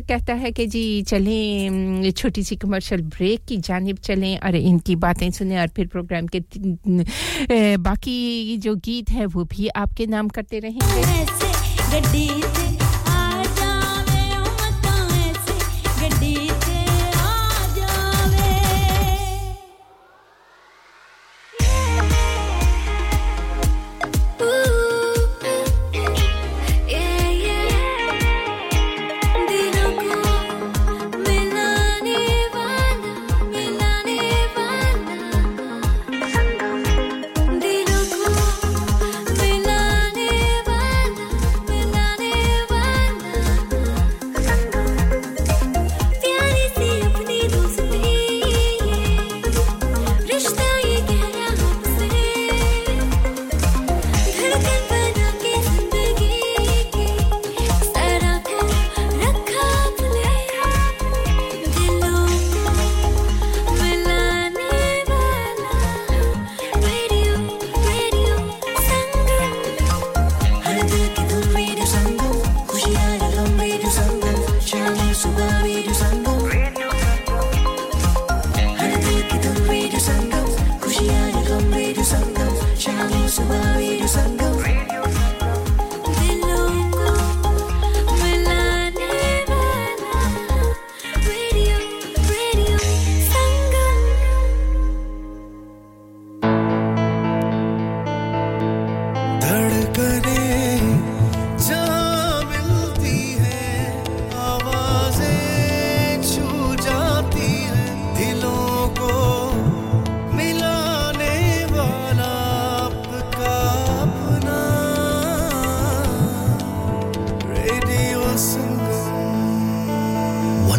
कहता है कि जी चलें, छोटी सी कमर्शियल ब्रेक की जानब चलें और इनकी बातें सुने और फिर प्रोग्राम प्रोग्राम के बाकी जो गीत है वो भी आपके नाम करते रहेंगे। 是唯一的三个。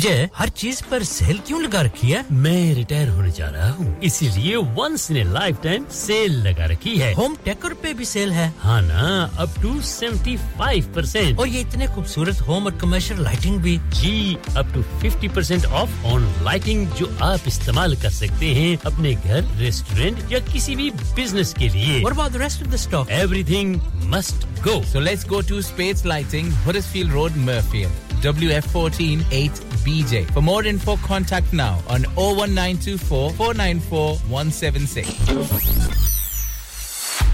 विजय हर चीज़ पर सेल क्यों लगा रखी है? मैं रिटायर होने जा रहा हूँ। इसीलिए once in a lifetime sale लगा रखी है। होम टेकर पे भी सेल है। हाँ ना up to seventy five percent और ये इतने खूबसूरत होम और कमर्शियल लाइटिंग भी। जी up to fifty percent off on lighting जो आप इस्तेमाल कर सकते हैं अपने घर रेस्टोरेंट या किसी भी बिज़नेस के लिए। About the rest of the stock? Everything must go. So let's go to Spades Lighting, Huddersfield Road, Murfield. WF14 8BJ. For more info, contact now on 01924 494 176.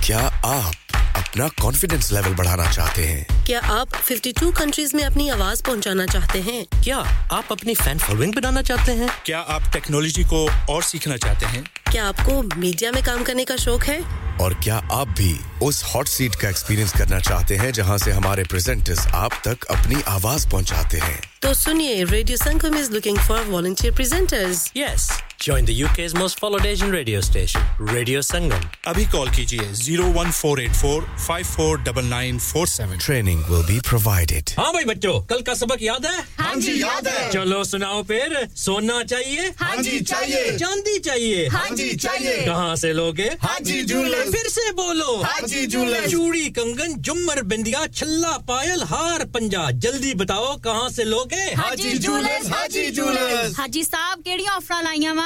क्या आप अपना कॉन्फिडेंस लेवल बढ़ाना चाहते हैं क्या आप 52 कंट्रीज़ में अपनी आवाज़ पहुंचाना चाहते हैं क्या आप अपनी फ़ैन फॉलोइंग बनाना चाहते हैं क्या आप टेक्नोलॉजी को और सीखना चाहते हैं क्या आपको मीडिया में काम करने का शौक है? और क्या आप भी उस हॉट सीट का एक्सपीरियंस करना चाहते हैं जहाँ से हमारे प्रेजेंटर्स आप तक अपनी आवाज़ पहुंचाते हैं? तो सुनिए Radio Sangam is looking for volunteer presenters yes Join the UK's most followed Asian radio station, Radio Sangam. अभी कॉल कीजिए 01484549947. Training will be provided. हाँ भाई बच्चों कल का सबक याद है? हाँ जी याद है। चलो सुनाओ फिर। सोना चाहिए? हाँ जी चाहिए। चांदी चाहिए। हाँ जी चाहिए। कहाँ से लोगे? हाजी जूलर्स फिर से बोलो। हाजी जूलर्स चूड़ी कंगन जुमर बिंदिया छल्ला पायल हार पंजा। जल्दी बताओ कहाँ से लोगे? हाजी जूलर्स हाजी जूलर्स हाजी साहब केड़ी ऑफ़र लाइया वा?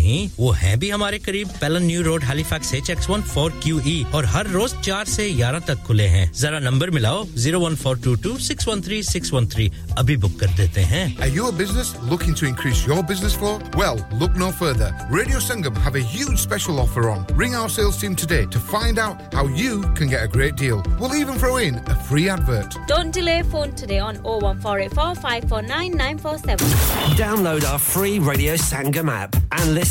वो है भी हमारे करीब Pellon New Road Halifax H X one four Q E और हर रोज चार से ग्यारह तक खुले हैं जरा नंबर मिलाओ zero one four two two six one three six one three अभी बुक कर देते हैं Are you a business looking to increase your business flow? Well, look no further. Radio Sangam have a huge special offer on. Ring our sales team today to find out how you can get a great deal. We'll even throw in a free advert. Don't delay phone today on 01484 549 947. Download our free Radio Sangam app and listen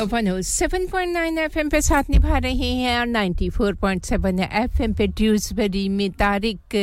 One seven point nine F M पे साथ निभा रहे हैं और ninety four point seven F M पे Dewsbury में तारिक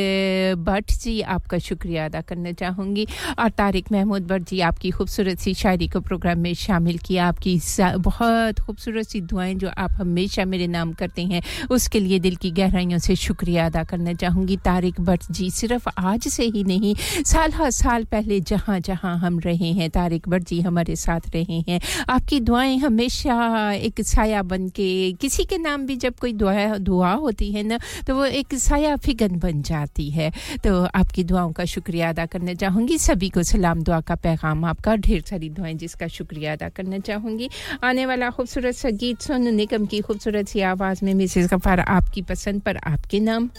भट्ट जी, आपका शुक्रिया अदा करना चाहूँगी। और तारिक महमूद भट्ट जी, आपकी खूबसूरत सी शायरी को प्रोग्राम में शामिल किया। आपकी बहुत खूबसूरत सी दुआएँ जो आप हमेशा मेरे नाम करते हैं, उसके लिए दिल की गहराइयों से शुक्रिया अदा करना चाहूँगी। तारिक भट्ट जी, सिर्फ़ आज से ही नहीं, साल हर साल पहले जहाँ जहाँ हम रहे हैं, तारिक भट्ट जी हमारे साथ रहे हैं। आपकी दुआएँ हमेशा एक साया बन के किसी के नाम भी जब कोई दुआ दुआ होती है ना तो वो एक साया फिगन बन जाती है। तो आपकी दुआओं का शुक्रिया अदा करना चाहूँगी। सभी को सलाम दुआ का पैगाम आपका। ढेर सारी दुआएँ जिसका शुक्रिया अदा करना चाहूँगी। आने वाला खूबसूरत सा गीत सोनू, निगम की खूबसूरत सी आवाज़ में मिसेस गफ़ार आपकी पसंद पर आपके नाम।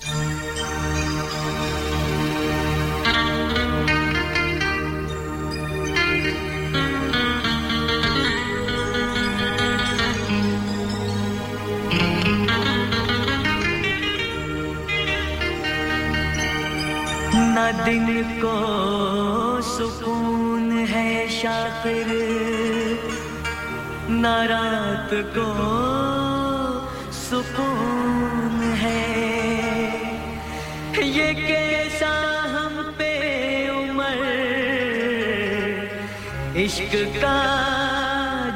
न दिन को सुकून है शाकिर। न रात को सुकून है। ये कैसा हम पे उमर। इश्क का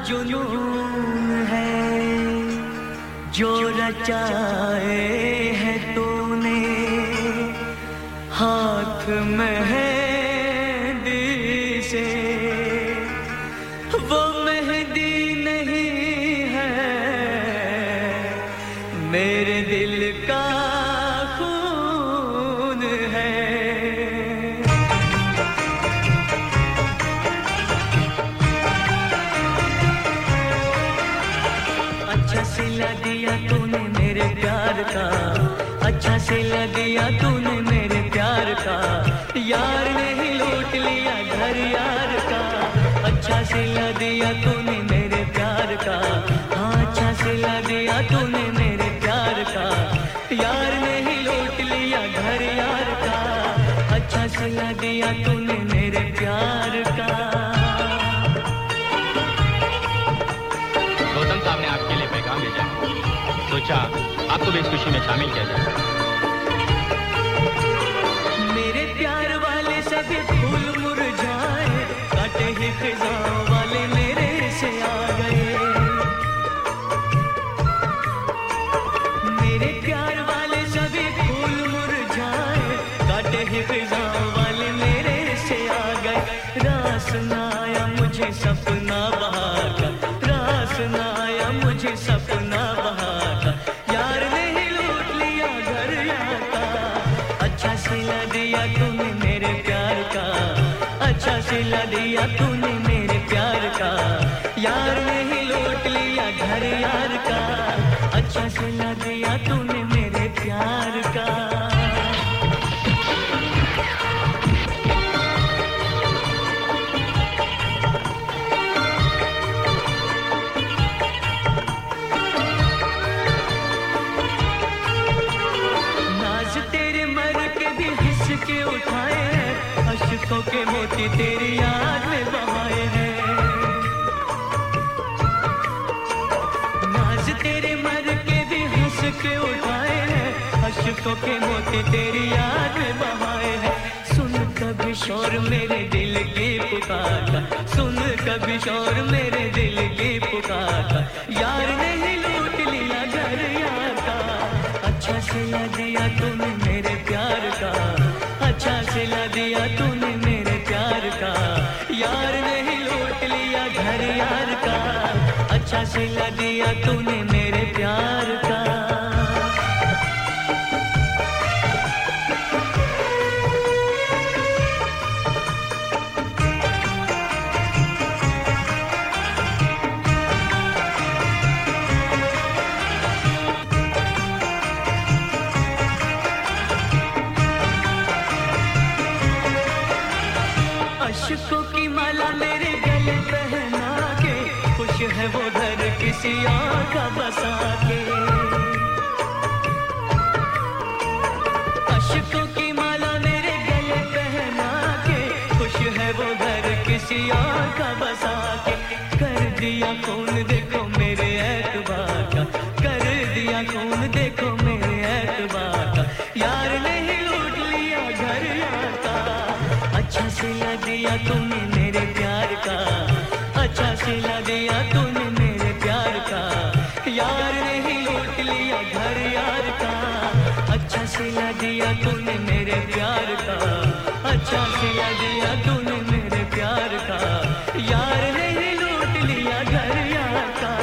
जुनून है। जो रचाए का अच्छा से लग गया मेरे भी इस खुशी में शामिल किया जाए। मेरे प्यार वाले सभी फूल मुरझाए, काटे ही खिजा के मोती तेरी याद बहाए हैं। सुन कभी शोर मेरे दिल की पुकार सुन कभी शोर मेरे दिल की पुकार यार ने ही लूट लिया घर यार का। अच्छा सिला दिया तूने मेरे प्यार का। अच्छा सिला दिया तूने मेरे प्यार का। यार ने ही लूट लिया घर यार का। अच्छा सिला दिया तूने मेरे प्यार का और का बसा के। सिला दिया तूने मेरे प्यार का। अच्छा सिला दिया तूने मेरे प्यार का। यार ने लूट लिया घर यार का।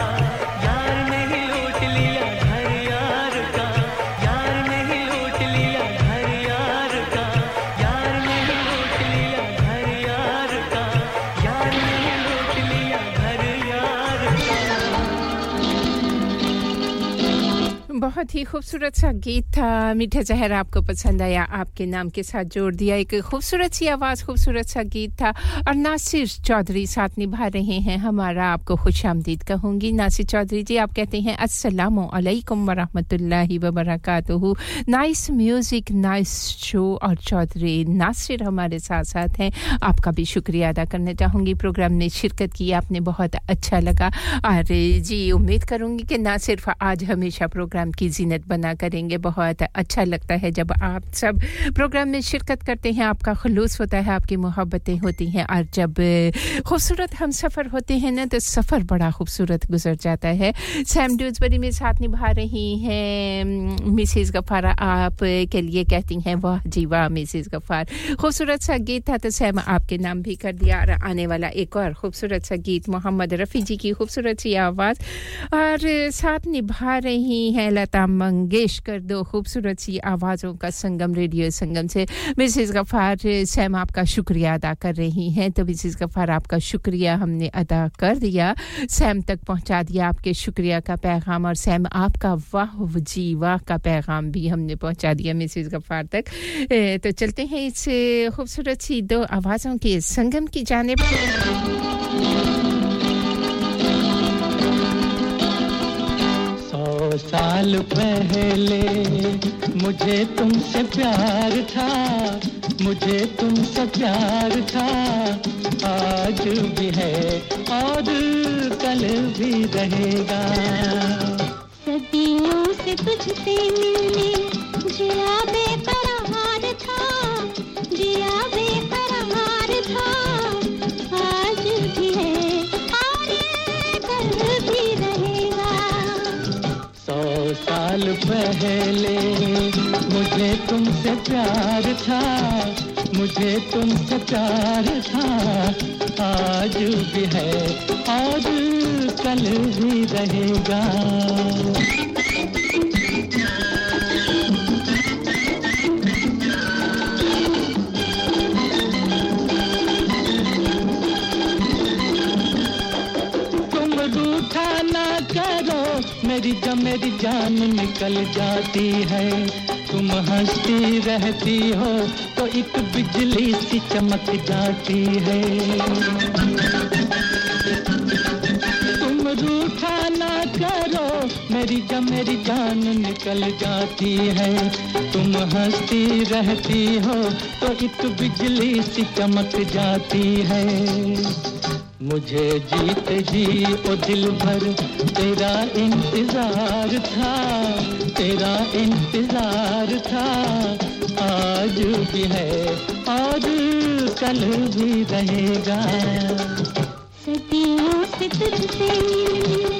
बहुत ही खूबसूरत सा गीत था। मीठा जहर आपको पसंद आया, आपके नाम के साथ जोड़ दिया। एक खूबसूरत सी आवाज़, खूबसूरत सा गीत था। और नासिर चौधरी साथ निभा रहे हैं। हमारा आपको खुश आमदीद कहूँगी। नासिर चौधरी जी, आप कहते हैं, अस्सलाम वालेकुम वरहमतुल्लाहि वबरकातुहू। Nice music, nice show. और चौधरी नासिर हमारे साथ साथ हैं। आपका भी शुक्रिया अदा करना चाहूँगी। प्रोग्राम में शिरकत की आपने बहुत अच्छा लगा। और जी, उम्मीद करूँगी कि ना सिर्फ़ आज हमेशा प्रोग्राम की जीनत बना करेंगे। बहुत अच्छा लगता है जब आप सब प्रोग्राम में शिरकत करते हैं, आपका खलूस होता है, आपकी मोहब्बतें होती हैं और जब खूबसूरत हम सफ़र होते हैं ना तो सफ़र बड़ा खूबसूरत गुजर जाता है। सैम ड्यूजबरी में साथ निभा रही हैं मिसेस गफ़ारा आप के लिए कहती हैं, वाह जी वाह मिसेस गफ़ार खूबसूरत सा गीत था तो सैम आपके नाम भी कर दिया और आने वाला एक और खूबसूरत सा गीत, मोहम्मद रफ़ी जी की खूबसूरत सी आवाज़। और साथ निभा रही हैं लता मंगेशकर, दो खूबसूरत सी आवाज़ों का संगम, रेडियो संगम से। मिसेस गफ़ार सैम आपका शुक्रिया अदा कर रही हैं। तो मिसेस गफ़ार आपका शुक्रिया हमने अदा कर दिया। सैम तक पहुँचा दिया आपके शुक्रिया का पैगाम और सैम आपका वाह जी वाह का पैगाम भी हमने पहुँचा दिया मिसेस गफ़ार तक। तो चलते हैं इस खूबसूरत सी दो आवाज़ों के संगम की जानेब। साल पहले मुझे तुमसे प्यार था, मुझे तुमसे प्यार था। आज भी है और कल भी रहेगा। सदियों से तुझसे मिलने जिया बेकरार पहले मुझे तुमसे प्यार था, मुझे तुमसे प्यार था। आज भी है और कल भी रहेगा। मेरी जब मेरी जान निकल जाती है, तुम हंसती रहती हो तो एक बिजली सी चमक जाती है। तुम रूठा ना करो, मेरी जब मेरी जान निकल जाती है, तुम हंसती रहती हो तो एक बिजली सी चमक जाती है। मुझे जीते जी ओ दिल भर। तेरा इंतज़ार था, तेरा इंतज़ार था। आज भी है और कल भी रहेगा। सदियों से तुझसे मिलने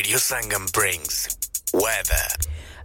Radio Sangam brings weather.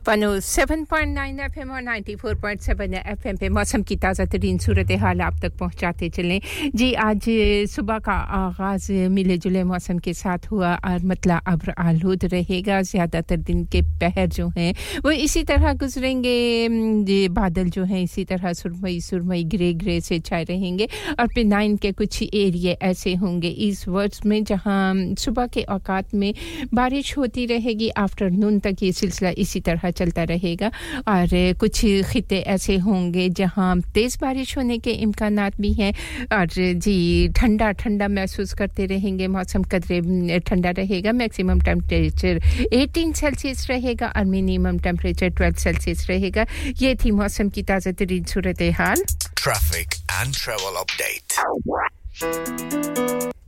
107.9 FM और 94.7 एफएम पे मौसम की ताज़ा तरीन सूरत हाल आप तक पहुंचाते चलें। जी, आज सुबह का आगाज़ मिले जुले मौसम के साथ हुआ और मतला अब्र आलूद रहेगा। ज़्यादातर दिन के पहर जो हैं, वो इसी तरह गुजरेंगे। बादल जो हैं, इसी तरह सुरमई सुरमई ग्रे ग्रे से छाए रहेंगे और फिर नाइन के कुछ एरिए ऐसे होंगे। इस वर्ड्स में जहाँ सुबह के औकात में बारिश होती रहेगी आफ्टरनून तक ये सिलसिला इसी तरह चलता रहेगा। और कुछ खिते ऐसे होंगे जहाँ तेज़ बारिश होने के इम्कान भी हैं। और जी, ठंडा ठंडा महसूस करते रहेंगे। मौसम कदरे ठंडा रहेगा। मैक्सिमम टेम्परेचर 18 सेल्सियस रहेगा और मिनिमम टेम्परेचर 12 सेल्सियस रहेगा। ये थी मौसम की ताज़ा तरीन सूरत हाल। Traffic and travel update.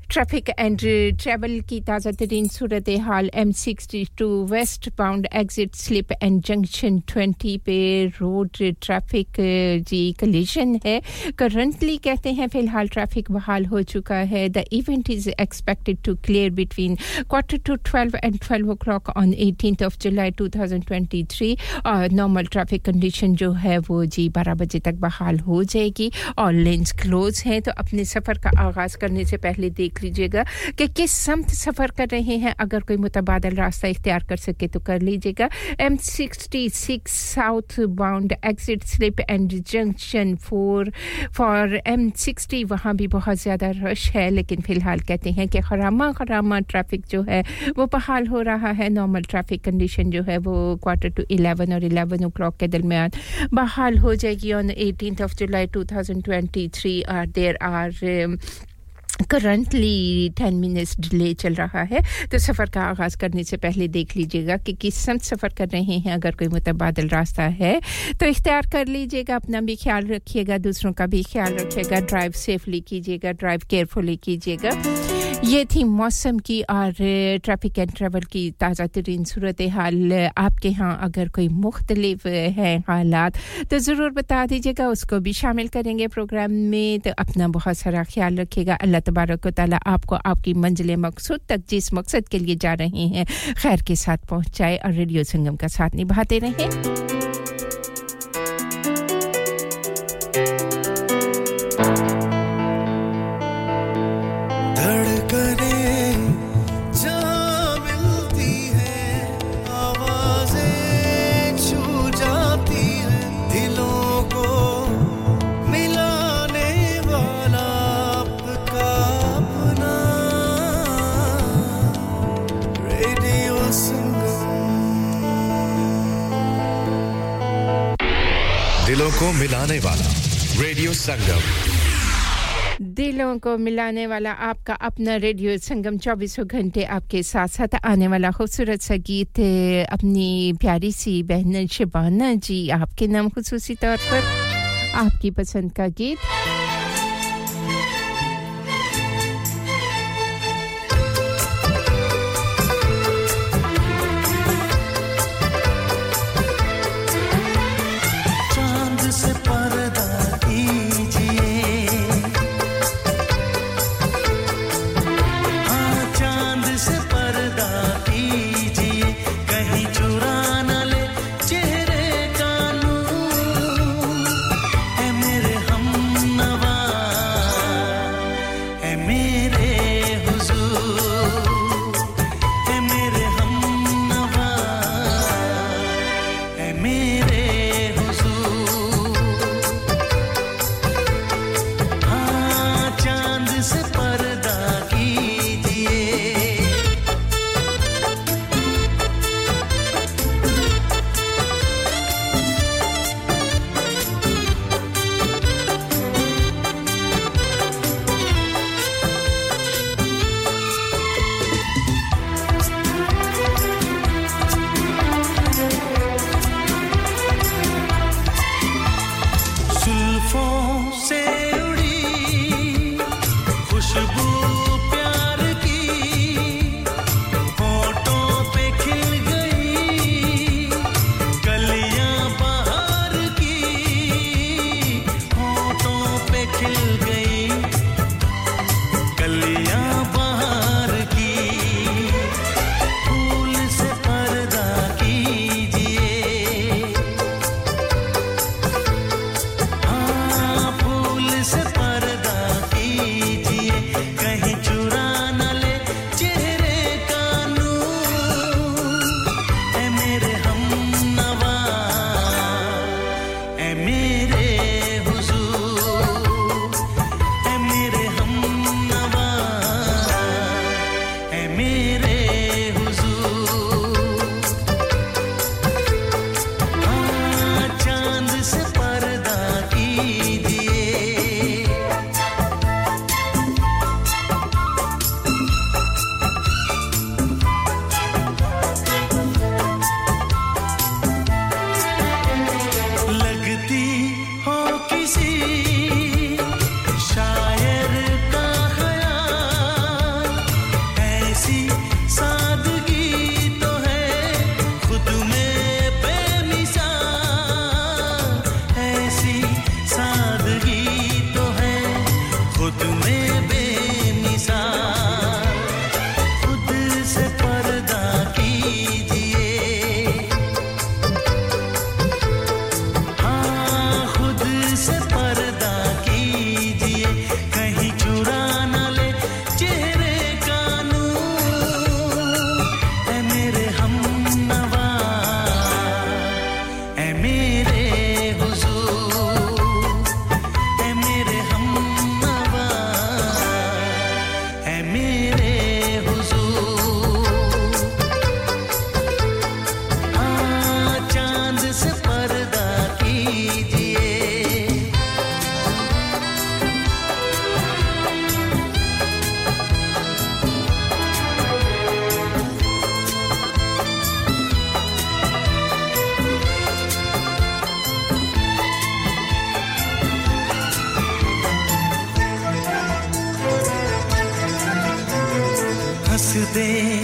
Traffic and travel की ताज़ा तरीन सूरत हाल M sixty two westbound exit slip and junction twenty पे रोड ट्रैफ़िक जी कलीशन है करंटली कहते हैं, फ़िलहाल ट्रैफ़िक बहाल हो चुका है. The event is expected to clear between quarter to twelve and twelve o'clock on eighteen of July two thousand twenty three और नॉर्मल ट्रैफ़िक कंडीशन जो है, वो जी बारह बजे तक बहाल हो जाएगी. और लेंस क्लोज हैं. तो अपने सफ़र का आगाज़ करने से पहले देख लीजिएगा कि किस समत सफ़र कर रहे हैं। अगर कोई मुतबादल रास्ता इख्तियार कर सके तो कर लीजिएगा। M sixty six southbound exit slip and junction four for M sixty वहाँ भी बहुत ज़्यादा रश है, लेकिन फ़िलहाल कहते हैं कि खरामा खरामा ट्रैफ़िक जो है, वो बहाल हो रहा है। नॉर्मल ट्रैफ़िक कंडीशन जो है, वो क्वार्टर टू इलेवन और इलेवन ओ क्लॉक के दरमियान बहाल हो जाएगी। On eighteen of July two thousand twenty three are there are currently ten minutes delay चल रहा है तो सफ़र का आगाज़ करने से पहले देख लीजिएगा कि किस संत सफ़र कर रहे हैं। अगर कोई मुतबादल रास्ता है तो इख्तियार कर लीजिएगा, अपना भी ख्याल रखिएगा, दूसरों का भी ख्याल रखिएगा। ड्राइव सेफली कीजिएगा ड्राइव केयरफुली कीजिएगा। ये थी मौसम की और ट्रैफ़िक एंड ट्रैवल की ताज़ा तरीन सूरत हाल आपके यहाँ अगर कोई मुख्तलिफ़ है हालात तो ज़रूर बता दीजिएगा, उसको भी शामिल करेंगे प्रोग्राम में। तो अपना बहुत सारा ख्याल रखिएगा। अल्लाह तबारक ताली आपको आपकी मंजिल मकसूद तक जिस मकसद के लिए जा रहे हैं, खैर के साथ पहुँचाए और रेडियो संगम का साथ निभाते रहें। दिलों को मिलाने वाला रेडियो संगम। दिलों को मिलाने वाला आपका अपना रेडियो संगम चौबीसों घंटे आपके साथ साथ आने वाला खूबसूरत सा गीत, अपनी प्यारी सी बहन शिबाना जी, आपके नाम खसूसी तौर पर, आपकी पसंद का गीत। दे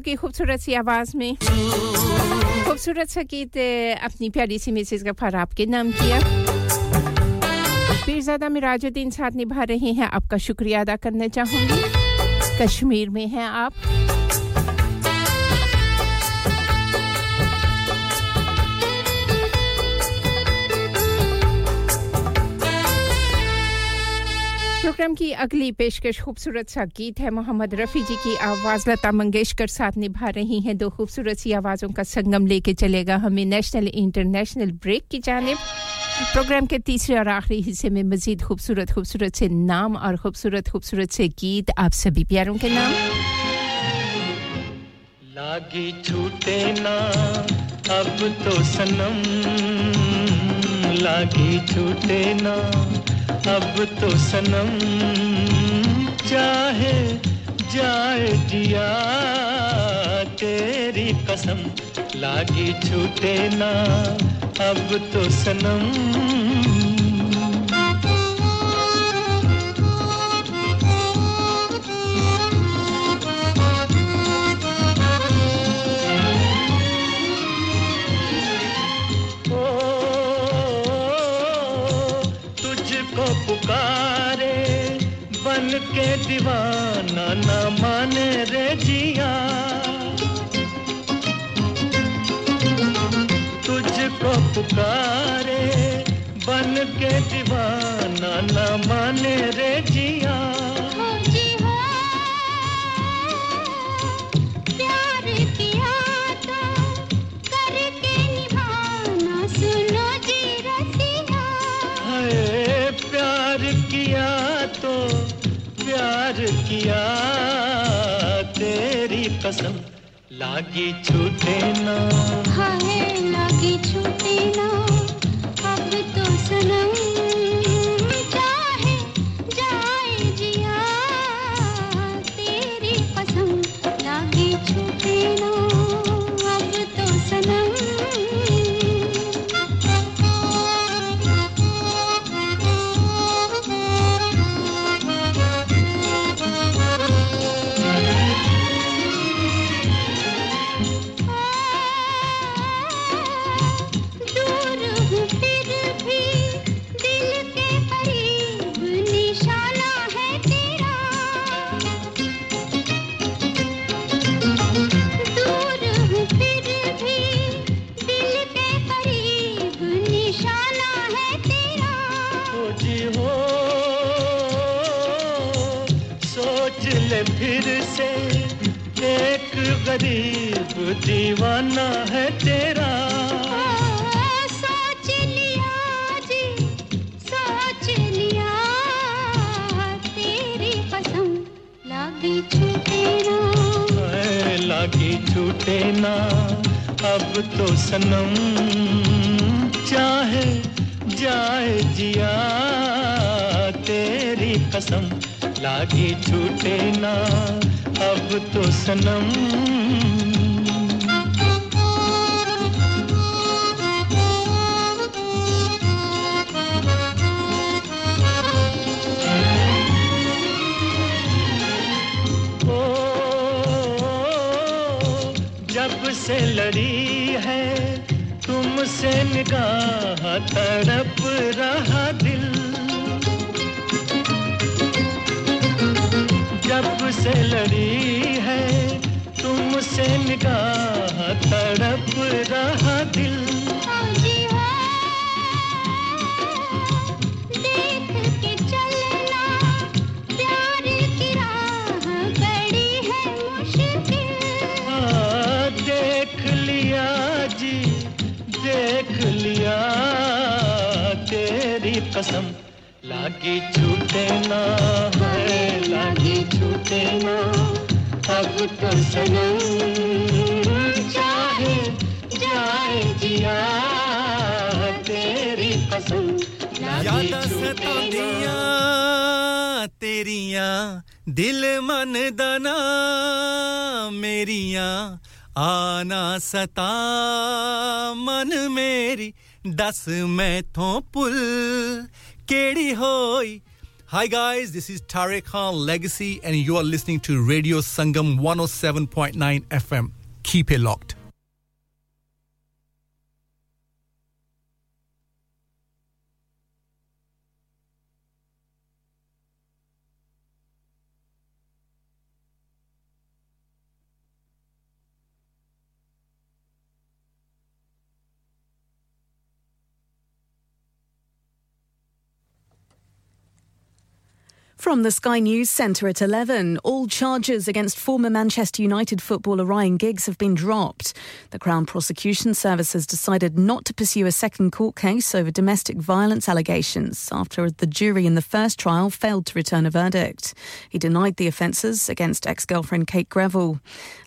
कुमार की खूबसूरत सी आवाज़ में। खूबसूरत सा गीत अपनी प्यारी सी मिसेज गफार आपके नाम किया। पीरजादा मिराजुद्दीन साथ निभा रहे हैं, आपका शुक्रिया अदा करना चाहूँगी। कश्मीर में हैं आप। प्रोग्राम की अगली पेशकश खूबसूरत सा गीत है। मोहम्मद रफ़ी जी की आवाज़ लता मंगेशकर साथ निभा रही हैं। दो खूबसूरत सी आवाज़ों का संगम लेके चलेगा हमें नेशनल इंटरनेशनल ब्रेक की जानिब। प्रोग्राम के तीसरे और आखिरी हिस्से में मजीद खूबसूरत खूबसूरत से नाम और खूबसूरत खूबसूरत से गीत। आप सभी प्यारों के नाम। लागी छूटे ना, अब तो सनम। लागी छूटे ना अब तो सनम चाहे जाए जिया तेरी कसम लागी छूटे ना अब तो सनम के दीवाना न माने रे जिया। तुझको पुकारे बन के दीवाना न माने रे जिया। प्यार किया तो प्यार किया तेरी कसम लागी छूटे ना। हाय लागी छूटे ना। अब तो सनम अब तो सनम चाहे जाए जिया तेरी कसम लागी छूटे ना अब तो सनम से लड़ी है, तुमसे निगाह तड़प रहा दिल। जब से लड़ी है, तुमसे निगाह तड़प रहा दिल। कसम। लागी छूटे ना है लागी छूटे ना अब तो सनम चाहे जाए जिया तेरी कसम। यादां सतांदियाँ तेरियाँ दिल मन दना मेरियाँ आना सता मन मेरी दस मैथों पुल केड़ी होई Hi guys, this is Tariq Khan Legacy and you are listening to Radio Sangam 107.9 FM. Keep it locked. From the Sky News Centre at 11, all charges against former Manchester United footballer Ryan Giggs have been dropped. The Crown Prosecution Service has decided not to pursue a second court case over domestic violence allegations after the jury in the first trial failed to return a verdict. He denied the offences against ex girlfriend Kate Greville.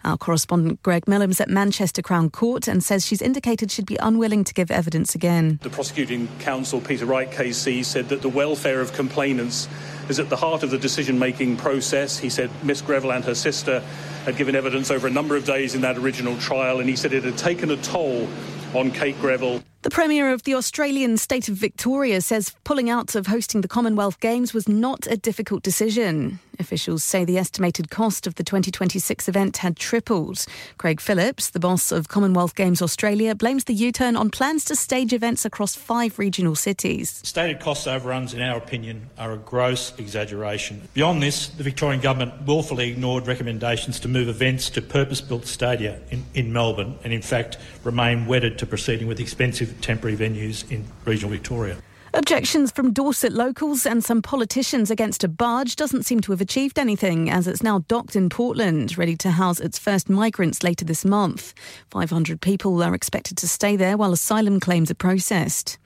Our correspondent Greg Millam's at Manchester Crown Court and says she's indicated she'd be unwilling to give evidence again. The prosecuting counsel, Peter Wright KC, said that the welfare of complainants is at the heart of the decision making process. He said Miss Greville and her sister had given evidence over a number of days in that original trial, and he said it had taken a toll on Kate Greville. The Premier of the Australian state of Victoria says pulling out of hosting the Commonwealth Games was not a difficult decision. Officials say the estimated cost of the 2026 event had tripled. Craig Phillips, the boss of Commonwealth Games Australia, blames the U turn on plans to stage events across five regional cities. Stated cost overruns, in our opinion, are a gross exaggeration. Beyond this, the Victorian Government willfully ignored recommendations to move events to purpose built stadia in, in Melbourne and, in fact, remain wedded to proceeding with expensive temporary venues in regional Victoria. Objections from Dorset locals and some politicians against a barge doesn't seem to have achieved anything as it's now docked in Portland, ready to house its first migrants later this month. 500 people are expected to stay there while asylum claims are processed.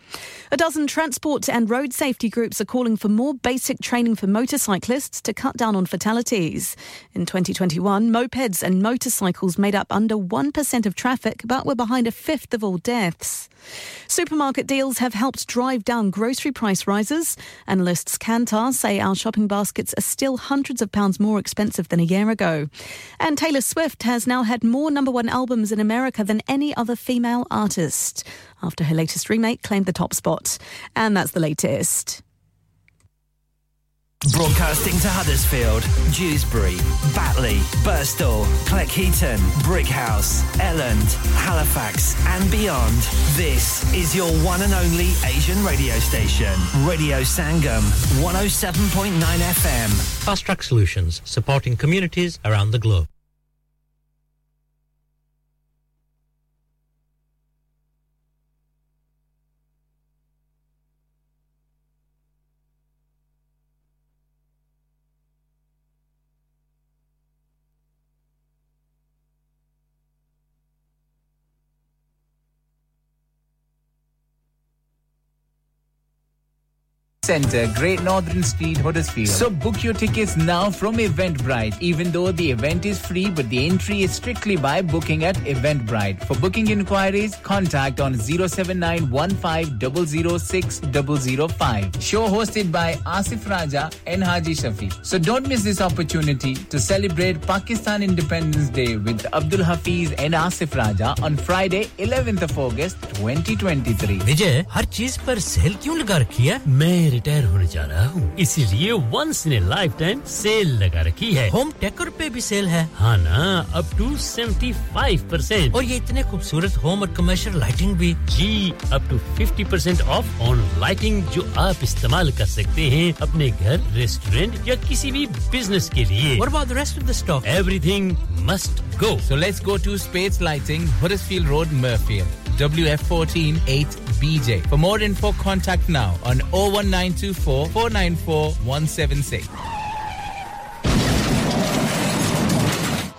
A dozen transport and road safety groups are calling for more basic training for motorcyclists to cut down on fatalities. In 2021, mopeds and motorcycles made up under 1% of traffic, but were behind a fifth of all deaths. Supermarket deals have helped drive down grocery price rises. Analysts Kantar say our shopping baskets are still hundreds of pounds more expensive than a year ago. And Taylor Swift has now had more number one albums in America than any other female artist after her latest remake claimed the top spot. And that's the latest. Broadcasting to Huddersfield, Dewsbury, Batley, Birstall, Cleckheaton, Brickhouse, Elland, Halifax, and beyond. This is your one and only Asian radio station, Radio Sangam, 107.9 FM. Fast Track Solutions, supporting communities around the globe. Centre, Great Northern Street, Huddersfield. So book your tickets now from Eventbrite. Even though the event is free, but the entry is strictly by booking at Eventbrite. For booking inquiries, contact on 079 Show hosted by Asif Raja and Haji Shafi. So don't miss this opportunity to celebrate Pakistan Independence Day with Abdul Hafiz and Asif Raja on Friday, 11th of August, 2023. विजय हर चीज पर cell क्यों लगा रखी है मेरे retire होने जा रहा हूँ इसीलिए once in a lifetime sale लगा रखी है होम टेकर पे भी सेल है हाँ ना up to seventy five percent और ये इतने खूबसूरत होम और कमर्शियल लाइटिंग भी जी up to fifty percent off on lighting जो आप इस्तेमाल कर सकते हैं अपने घर रेस्टोरेंट या किसी भी बिज़नेस के लिए about the rest of the stock? Everything must go. So let's go to Spades Lighting, Huddersfield Road, Murfield. WF14 8BJ. For more info, contact now on 01924 494 176.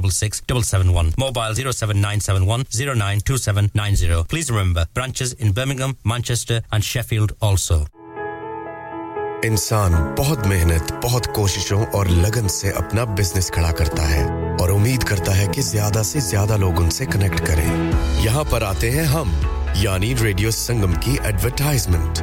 466 771, mobile 07971 092790. Please remember, branches in Birmingham, Manchester and Sheffield also. इंसान बहुत मेहनत बहुत कोशिशों और लगन से अपना business खड़ा करता है और उम्मीद करता है कि ज़्यादा से ज़्यादा लोग उनसे कनेक्ट करें यहाँ पर आते हैं हम यानी रेडियो संगम की advertisement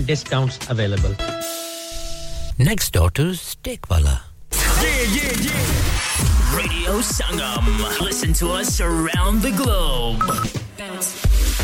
Student discounts available. Next door to Steakwala. Yeah, yeah, yeah. Radio Sangam. Listen to us around the globe.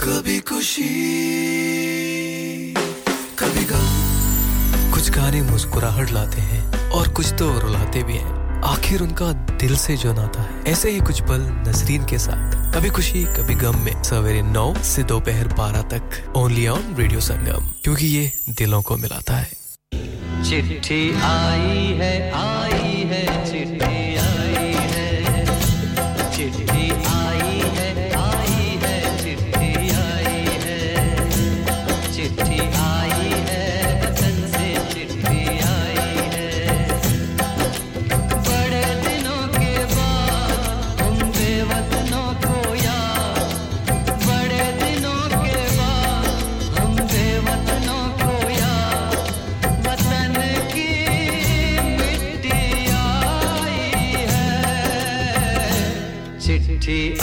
कभी खुशी, कभी गम। कुछ गाने मुस्कुराहट लाते हैं और कुछ तो रुलाते भी हैं। आखिर उनका दिल से जो नाता है, ऐसे ही कुछ पल नजरीन के साथ। कभी खुशी, कभी गम में सवेरे नौ से दोपहर बारह तक ओनली ऑन रेडियो संगम क्योंकि ये दिलों को मिलाता है। चिट्ठी आई है आई है चिट्ठी। T.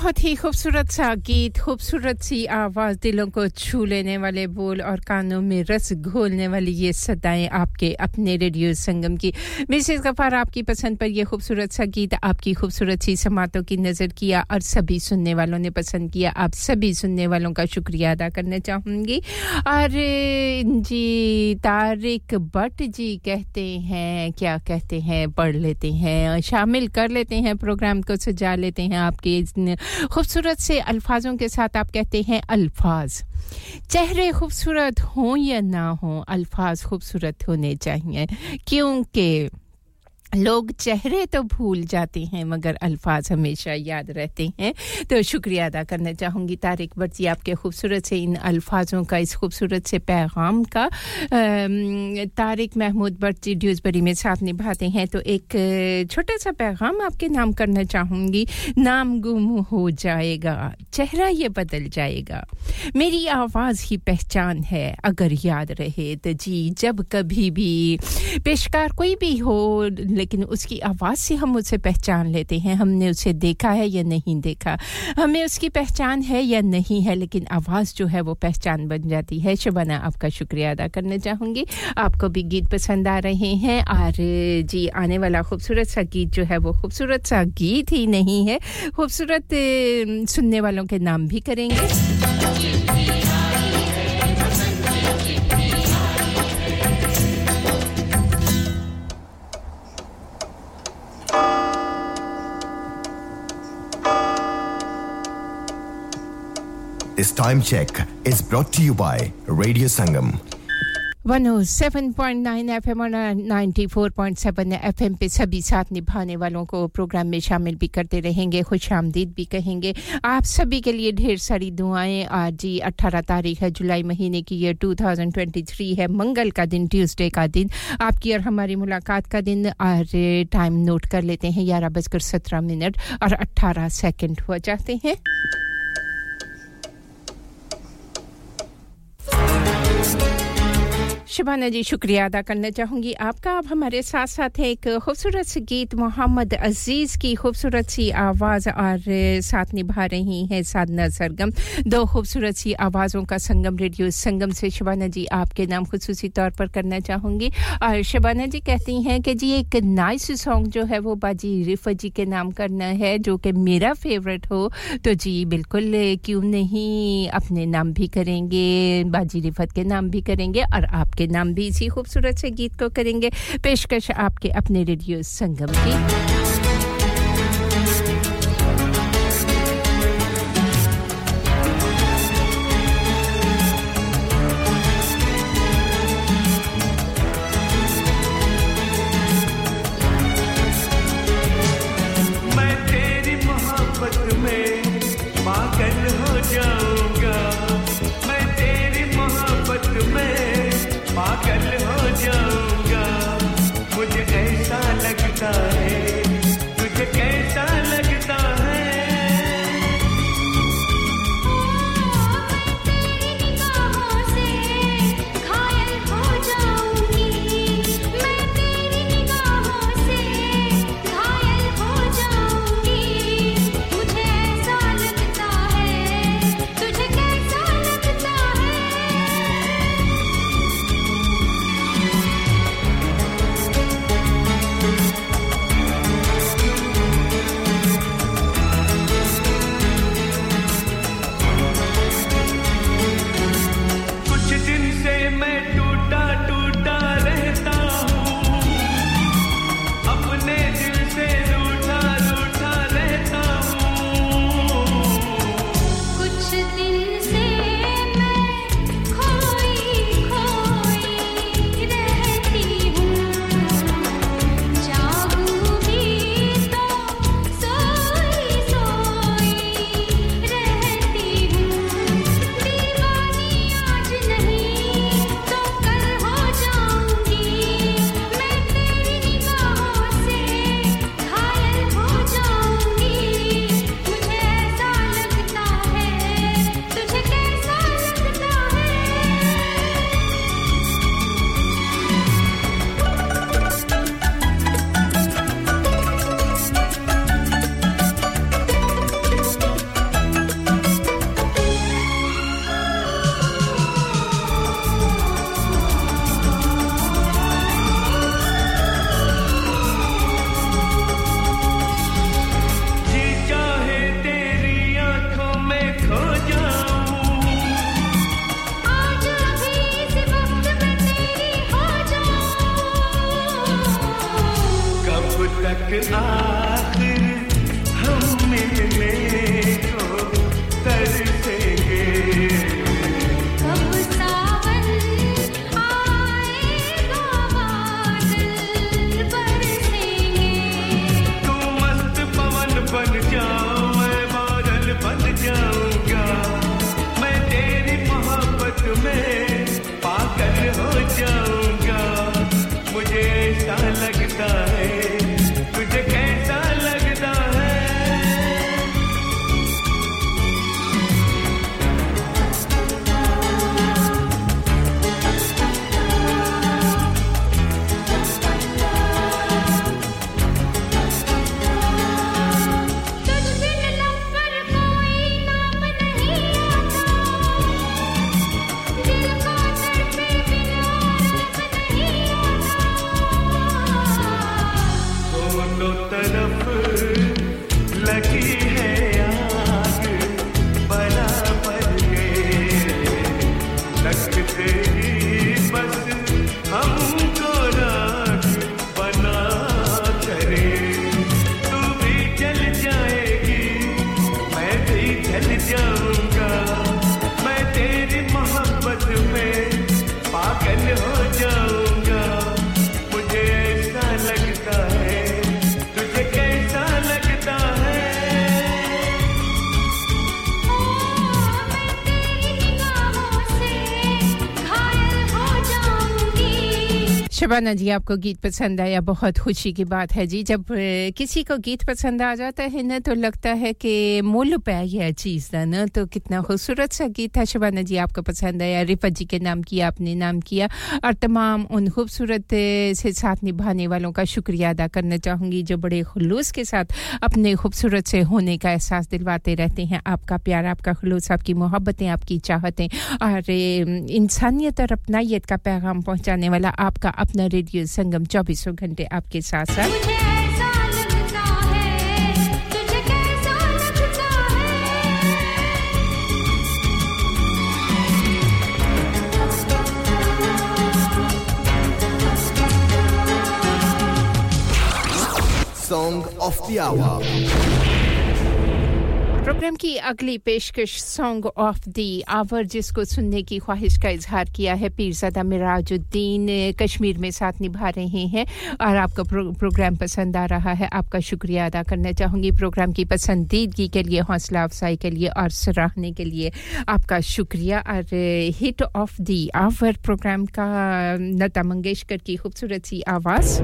बहुत ही खूबसूरत सा गीत, खूबसूरत सी आवाज़, दिलों को छू लेने वाले बोल और कानों में रस घोलने वाली ये सदाएँ आपके अपने रेडियो संगम की। मिसेस गफार आपकी पसंद पर ये खूबसूरत सा गीत, आपकी खूबसूरत सी समातों की नज़र किया और सभी सुनने वालों ने पसंद किया। आप सभी सुनने वालों का शुक्रिया अदा करना चाहूँगी। और जी तारिक भट्ट जी कहते हैं, क्या कहते हैं? पढ़ लेते हैं, शामिल कर लेते हैं, प्रोग्राम को सजा लेते हैं आपके खूबसूरत से अल्फाजों के साथ। आप कहते हैं, अल्फाज। चेहरे खूबसूरत हों या ना हों अल्फाज खूबसूरत होने चाहिए क्योंकि लोग चेहरे तो भूल जाते हैं, मगर अल्फाज हमेशा याद रहते हैं। तो शुक्रिया अदा करना चाहूँगी तारिक बर्जी, आपके खूबसूरत से इन अल्फाजों का, इस खूबसूरत से पैगाम का। तारिक महमूद बर्जी ड्यूजबरी में साथ निभाते हैं तो एक छोटा सा पैगाम आपके नाम करना चाहूँगी। नाम गुम हो जाएगा, चेहरा ये बदल जाएगा। मेरी आवाज़ ही पहचान है, अगर याद रहे तो जी, जब कभी भी, पेशकार कोई भी हो लेकिन उसकी आवाज़ से हम उसे पहचान लेते हैं, हमने उसे देखा है या नहीं देखा। हमें उसकी पहचान है या नहीं है, लेकिन आवाज़ जो है वो पहचान बन जाती है। शबाना, आपका शुक्रिया अदा करना चाहूँगी। आपको भी गीत पसंद आ रहे हैं। और जी, आने वाला खूबसूरत सा गीत जो है वो खूबसूरत सा गीत ही नहीं है। खूबसूरत सुनने वालों के नाम भी करेंगे। This time check is brought to you by Radio Sangam. 107.9 FM और 94.7 एफएम पे सभी साथ निभाने वालों को प्रोग्राम में शामिल भी करते रहेंगे खुश आमदीद भी कहेंगे। आप सभी के लिए ढेर सारी दुआएँ। आज जी 18 तारीख है, जुलाई महीने की ये 2023 है। मंगल का दिन ट्यूसडे का दिन। आपकी और हमारी मुलाकात का दिन। और टाइम नोट कर लेते हैं, ग्यारह बजकर सत्रह मिनट और 18 सेकंड हो जाते हैं। शबाना जी, शुक्रिया अदा करना चाहूँगी। आपका अब हमारे साथ साथ एक खूबसूरत सी गीत, मोहम्मद अज़ीज़ की खूबसूरत सी आवाज़ और साथ निभा रही हैं साधना सरगम। दो खूबसूरत सी आवाज़ों का संगम, रेडियो संगम से शबाना जी आपके नाम खसूसी तौर पर करना चाहूँगी। और शबाना जी कहती हैं कि जी, एक नाइस सॉन्ग जो है वो बाजी रिफा जी के नाम करना है, जो कि मेरा फेवरेट हो। तो जी, बिल्कुल क्यों नहीं, अपने नाम भी करेंगे, बाजी रिफत के नाम भी करेंगे और आपके आपके नाम भी इसी खूबसूरत से गीत को करेंगे। पेशकश आपके अपने रेडियो संगम की to me. शबाना जी आपको गीत पसंद आया, बहुत खुशी की बात है जी। जब किसी को गीत पसंद आ जाता है ना तो लगता है कि मोल पे है चीज़ का ना तो कितना खूबसूरत सा गीत था। शबाना जी आपको पसंद आया रिफत जी के नाम किया, आपने नाम किया। और तमाम उन खूबसूरत से साथ निभाने वालों का शुक्रिया अदा करना चाहूँगी, जो बड़े खलूस के साथ अपने खूबसूरत से होने का एहसास दिलवाते रहते हैं। आपका प्यार, आपका खलूस, आपकी मोहब्बतें, आपकी चाहतें, और इंसानियत और अपनाइत का पैगाम पहुँचाने वाला आपका अपना रेडियो संगम चौबीसों घंटे आपके साथ साथ Song of the Hour. Program की अगली पेशकश सॉन्ग ऑफ़ द आवर जिसको सुनने की ख्वाहिश का इजहार किया है पीरजादा मिराजुद्दीन कश्मीर में साथ निभा रहे हैं और आपका प्रो, प्रोग्राम पसंद आ रहा है आपका शुक्रिया अदा करना चाहूँगी। प्रोग्राम की पसंदीदगी के लिए हौसला अफजाई के लिए और सराहने के लिए आपका शुक्रिया। और hit of the hour program का लता मंगेशकर की खूबसूरत सी आवाज़।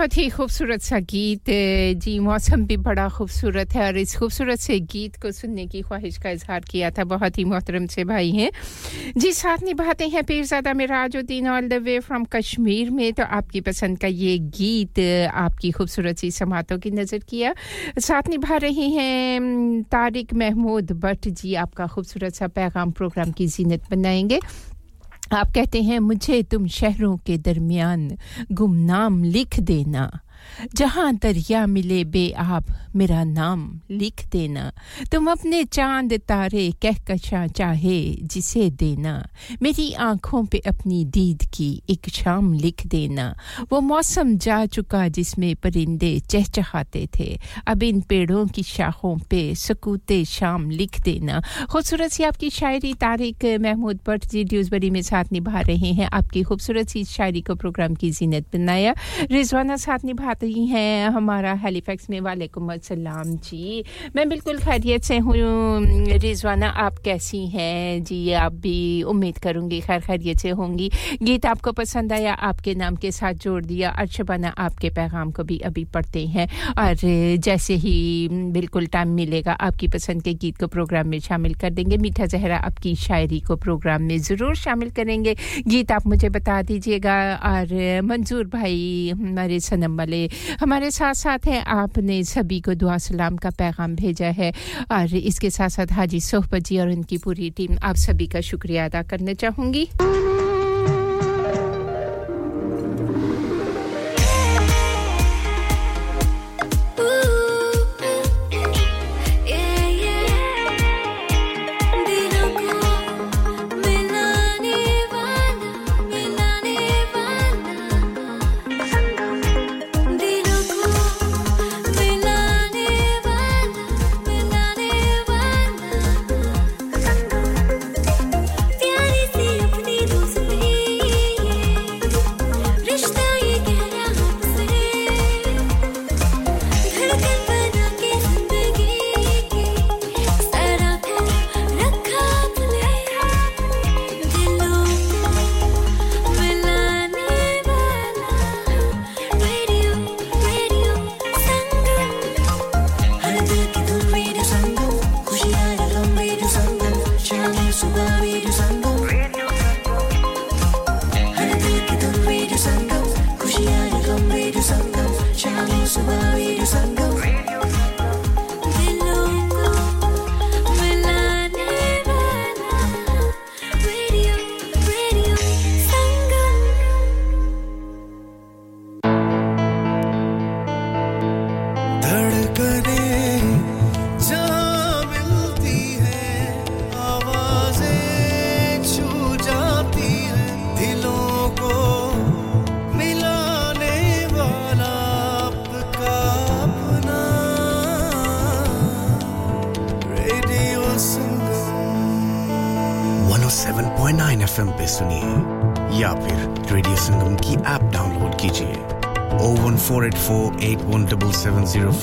बहुत ही खूबसूरत सा गीत जी, मौसम भी बड़ा खूबसूरत है और इस खूबसूरत से गीत को सुनने की ख्वाहिश का इजहार किया था। बहुत ही मोहतरम से भाई हैं। जी, साथ निभाते हैं Pirzada Mirajuddin all the way from Kashmir में। तो आपकी पसंद का ये गीत आपकी खूबसूरत सी समातों की नज़र किया। साथ निभा रही हैं तारिक महमूद भट्ट जी। आपका खूबसूरत सा पैगाम प्रोग्राम की जीनत बनाएँगे। आप कहते हैं मुझे तुम शहरों के दरमियान गुमनाम लिख देना। जहाँ दरिया मिले बेआब मेरा नाम लिख देना। तुम अपने चाँद तारे कहकशा चाहे जिसे देना। मेरी आँखों पे अपनी दीद की एक शाम लिख देना। वो मौसम जा चुका जिसमें परिंदे चहचहाते थे। अब इन पेड़ों की शाखों पे सकूते शाम लिख देना। खूबसूरत सी आपकी शायरी तारिक महमूद भट्ट जी ड्यूजबरी में साथ निभा रहे हैं। आपकी खूबसूरत सी शायरी को प्रोग्राम की जीनत बनाया। रिजवाना साथ निभाती हैं हमारा हेलीफैक्स में वालेकुम सलाम जी। मैं बिल्कुल खैरियत से हूँ, रिजवाना आप कैसी हैं? जी, आप भी उम्मीद करूँगी खैर खैरियत से होंगी। गीत आपको पसंद आया, आपके नाम के साथ जोड़ दिया अर्शबाना आपके पैगाम को भी अभी पढ़ते हैं। और जैसे ही बिल्कुल टाइम मिलेगा, आपकी पसंद के गीत को प्रोग्राम में शामिल कर देंगे। मीठा जहरा आपकी शायरी को प्रोग्राम में ज़रूर शामिल करेंगे। गीत आप मुझे बता दीजिएगा। और मंजूर भाई, हमारे सनम वाले हमारे साथ साथ हैं आपने सभी को दुआ सलाम का पैगाम भेजा है और इसके साथ साथ हाजी सोहबत जी और उनकी पूरी टीम, आप सभी का शुक्रिया अदा करना चाहूँगी।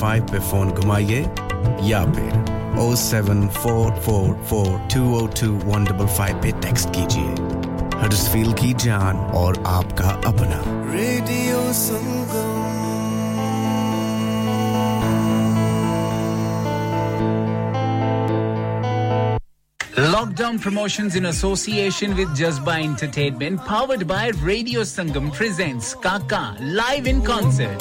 फाइव पे फ़ोन घुमाइए या फिर O seven four four four two O two one double five पे टेक्स्ट कीजिए हडसफील की जान और आपका अपना Radio Sangam Lockdown Promotions in association with Jazba Entertainment, powered by Radio Sangam, presents Kaka live in concert.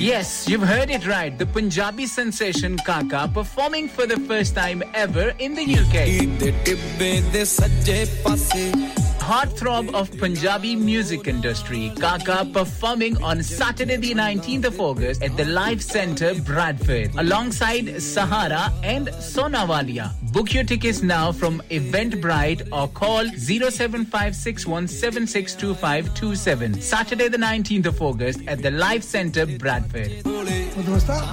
Yes, you've heard it right. The Punjabi sensation Kaka performing for the first time ever in the UK heartthrob of Punjabi music industry, Kaka, performing on Saturday the 19th of August at the Live Centre, Bradford, alongside Sahara and Sonawalia. Book your tickets now from Eventbrite or call 07561762527 Saturday the 19th of August at the Life Center Bradford. तो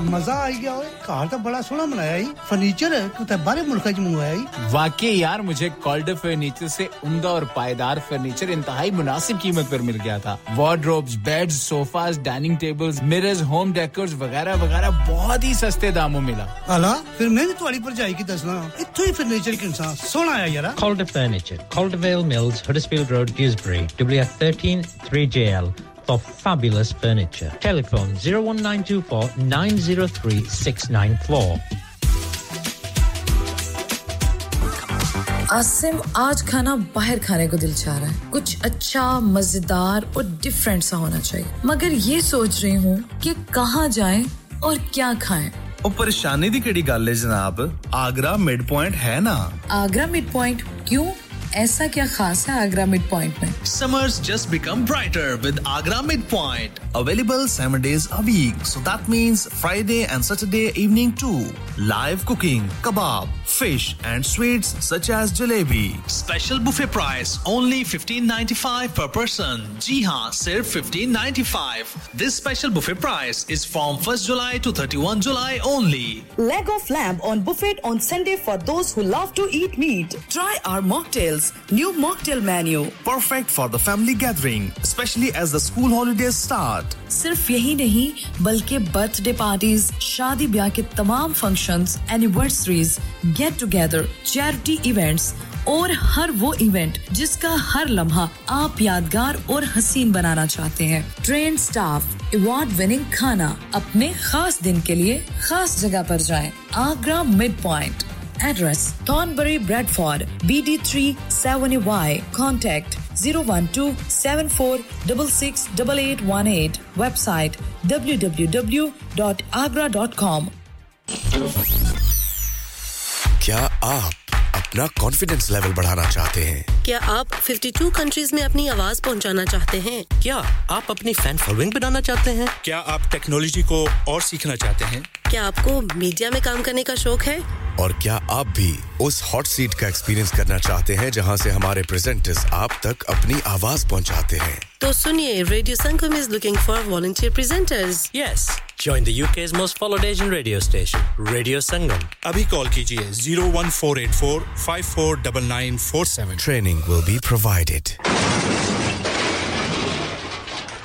मज़ा आ गया तो बड़ा सोना furniture है। तो बारे वाकई यार मुझे कॉल्ड फर्नीचर से उमदा और पायदार फर्नीचर इंतहाई मुनासिब कीमत पर मिल गया था। Wardrobes beds sofas dining tables mirrors home decors वगैरह वगैरह बहुत ही सस्ते दामों मिला। अला फिर मैं भी थोड़ी पर जाएगी दसना ਇੱਥੋਂ ਹੀ ਫਰਨੀਚਰ ਕਿੰਨਾ ਸੋਹਣਾ ਆਇਆ ਯਾਰਾ Calder Furniture, Caldervale Mills, Huddersfield Road, Dewsbury, WF13 3JL for fabulous furniture. Telephone 01924 903 694. Asim आज खाना बाहर खाने को दिल चाह रहा है कुछ अच्छा मजेदार और डिफरेंट सा होना चाहिए मगर ये सोच रही हूँ कि कहाँ जाएं और क्या खाएं ਉਹ ਪਰੇਸ਼ਾਨੀ ਦੀ ਕਿਹੜੀ ਗੱਲ ਹੈ ਜਨਾਬ ਆਗਰਾ ਮਿਡ ਪੁਆਇੰਟ ਹੈ ਨਾ ਆਗਰਾ ਮਿਡ ਪੁਆਇੰਟ ਕਿਉਂ ऐसा क्या खास है आगरा मिड पॉइंट में Summers just become brighter with Agra Midpoint. Available seven days a week. So that means Friday and Saturday evening too. Live cooking, kebab, fish and sweets such as jalebi. Special buffet price only 15.95 per person. Ji haan, sirf 15.95. This special buffet price is from 1st July to 31 July only. Leg of lamb on buffet on Sunday for those who love to eat meat. Try our mocktails. New mocktail menu. Perfect for the family gathering, especially as the school holidays start. सिर्फ़ यही नहीं बल्कि birthday parties शादी ब्याह के तमाम functions anniversaries get together charity events और हर वो इवेंट जिसका हर लम्हा आप यादगार और हसीन बनाना चाहते हैं ट्रेन स्टाफ अवार्ड विनिंग खाना अपने खास दिन के लिए खास जगह पर जाएँ Agra Mid Point Address Thornbury Bradford BD3 7Y Contact 012 74668818 Website www.agra.com क्या आप अपना कॉन्फिडेंस लेवल बढ़ाना चाहते हैं? क्या आप 52 कंट्रीज़ में अपनी आवाज़ पहुंचाना चाहते हैं? क्या आप अपनी फ़ैन फॉलोइंग बनाना चाहते हैं? क्या आप टेक्नोलॉजी को और सीखना चाहते हैं? क्या आपको मीडिया में काम करने का शौक है और क्या आप भी उस हॉट सीट का एक्सपीरियंस करना चाहते हैं जहाँ से हमारे प्रेजेंटर्स आप तक अपनी आवाज़ पहुंचाते हैं तो सुनिए Radio Sangam is looking for volunteer presenters Yes. Join the UK's most followed Asian radio station, Radio Sangam. अभी कॉल कीजिए 01484 549947 Training will be provided.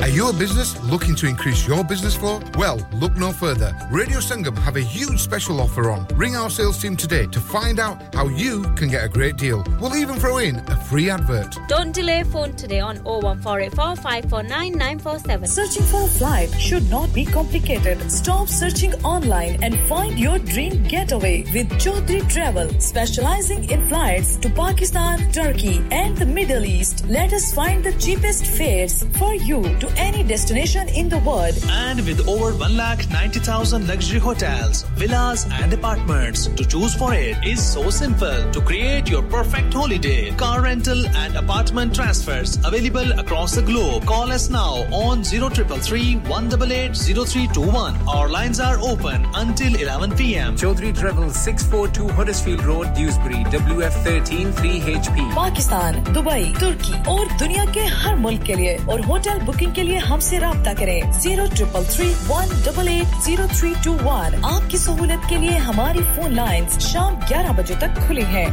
Are you a business looking to increase your business flow? Well, look no further. Radio Sangam have a huge special offer on. Ring our sales team today to find out how you can get a great deal. We'll even throw in a free advert. Don't delay phone today on 01484 549 947. Searching for a flight should not be complicated. Stop searching online and find your dream getaway with Chaudhary Travel, specializing in flights to Pakistan, Turkey, and the Middle East. Let us find the cheapest fares for you to any destination in the world. And with over 1,90,000 luxury hotels, villas, and apartments to choose for it is so simple. To create your perfect holiday, car rental and apartment transfers available across the globe. Call us now on 0333 188 0321. Our lines are open until 11 p.m. Chaudhary Travel 642 Huddersfield Road, Dewsbury, WF13 3HP. Pakistan Dubai तुर्की और दुनिया के हर मुल्क के लिए और hotel booking के लिए हमसे रब्ता करें zero triple three one double eight zero three two one आपकी सहूलत के लिए हमारी फोन लाइंस शाम 11 बजे तक खुली हैं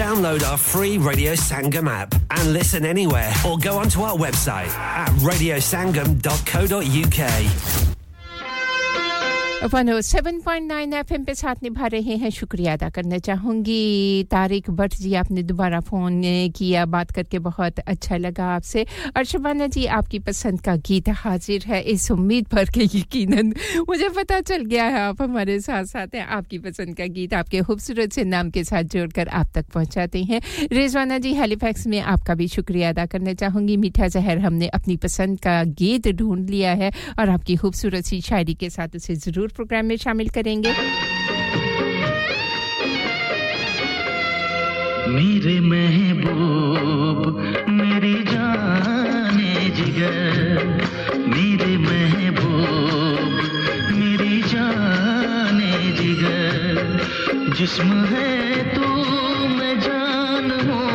Download our free Radio Sangam app and listen anywhere or go onto our website at radiosangam.co.uk. 107.9 FM पे साथ निभा रहे हैं। शुक्रिया अदा करना चाहूँगी। तारिक भट्ट जी, आपने दोबारा फ़ोन किया। बात करके बहुत अच्छा लगा आपसे। और शबाना जी, आपकी पसंद का गीत हाजिर है। इस उम्मीद पर कि यकीनन मुझे पता चल गया है, आप हमारे साथ साथ हैं। आपकी पसंद का गीत आपके खूबसूरत से नाम के साथ जोड़कर आप तक पहुँचाते हैं। रिजवाना जी हेलीफैक्स में आपका भी शुक्रिया अदा करना चाहूँगी। मीठा जहर हमने अपनी पसंद का गीत ढूंढ लिया है और आपकी खूबसूरत सी शायरी के साथ उसे ज़रूर प्रोग्राम में शामिल करेंगे। मेरे महबूब, मेरी जाने जिगर। मेरे महबूब, मेरी जाने जिगर। जिस्म है तू मैं जान हूँ।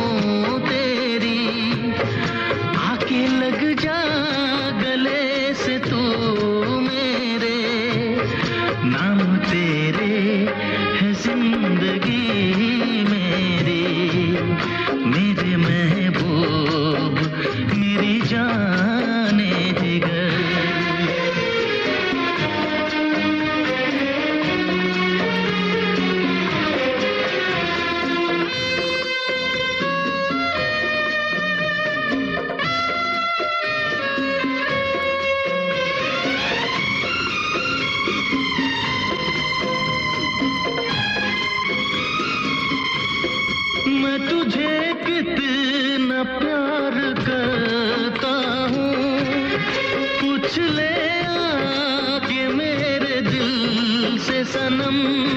से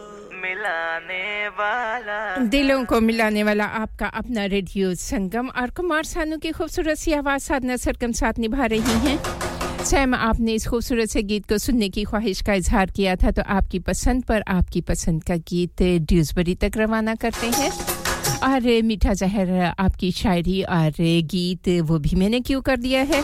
मिलाने वाला दिलों को मिलाने वाला आपका अपना रेडियो संगम और कुमार सानू की खूबसूरत सी आवाज़ साधना सरगम साथ निभा रही हैं। सैम, आपने इस खूबसूरत से गीत को सुनने की ख्वाहिश का इजहार किया था तो आपकी पसंद पर आपकी पसंद का गीत ड्यूसबरी तक रवाना करते हैं। और मीठा जहर आपकी शायरी और गीत, वो भी मैंने क्यों कर दिया है?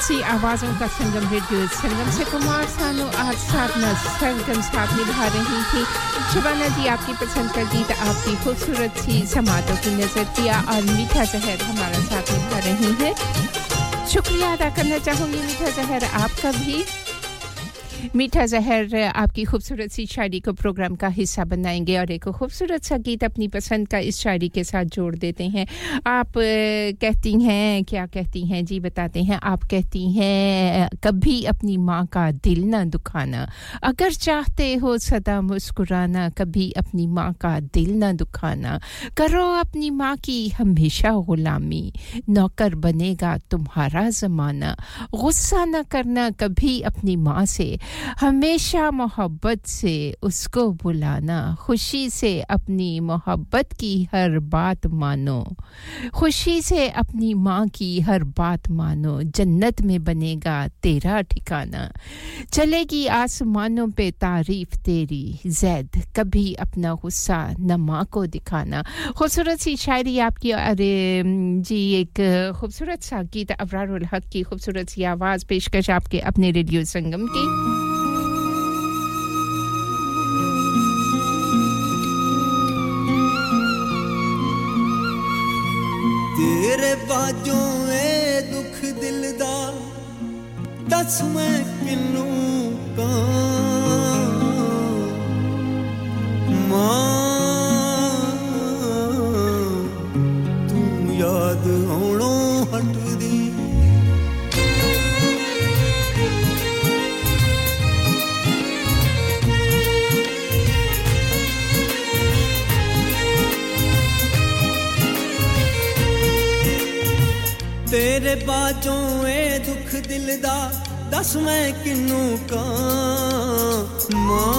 सी आवाज़ों का संगम रेडियो संगम से कुमार सानू आज साधना संगम साथ निभा रही थी। शबाना जी आपकी पसंद का गीत, आपकी खूबसूरत सी समातों की नज़र किया और मीठा जहर हमारा साथ निभा रही है। शुक्रिया अदा करना चाहूँगी, मीठा जहर आपका भी। मीठा जहर, आपकी खूबसूरत सी शायरी को प्रोग्राम का हिस्सा बनाएँगे और एक खूबसूरत सा गीत अपनी पसंद का इस शायरी के साथ जोड़ देते हैं। आप कहती हैं, क्या कहती हैं? जी, बताते हैं। आप कहती हैं, कभी अपनी माँ का दिल ना दुखाना। अगर चाहते हो सदा मुस्कुराना, कभी अपनी माँ का दिल ना दुखाना। करो अपनी माँ की हमेशा गुलामी। नौकर बनेगा तुम्हारा ज़माना। गुस्सा न करना कभी अपनी माँ से। हमेशा मोहब्बत से उसको बुलाना, खुशी से अपनी मोहब्बत की हर बात मानो, खुशी से अपनी माँ की हर बात मानो, जन्नत में बनेगा तेरा ठिकाना, चलेगी आसमानों पे तारीफ़ तेरी, जैद कभी अपना गुस्सा न माँ को दिखाना। खूबसूरत सी शायरी आपकी, अरे जी, एक खूबसूरत सा गीत, अबरारुल हक की खूबसूरत सी आवाज़ पेशकश आपके अपने रेडियो संगम की। ਤੇਰੇ ਬਾਝੋਂ ਏ ਦੁੱਖ ਦਿਲ ਦਾ, ਦੱਸ ਮੈਂ ਕਿਨੂੰ ਕਾਂ ਮਾਂ, ਤੂੰ ਯਾਦ ਆਉਣੋਂ ਹਟਦੀ ਤੇਰੇ ਬਾਝੋਂ ਏ ਦੁੱਖ ਦਿਲ ਦਾ ਦੱਸ ਮੈਂ ਕਿਨੂੰ ਕਾਂ ਮਾਂ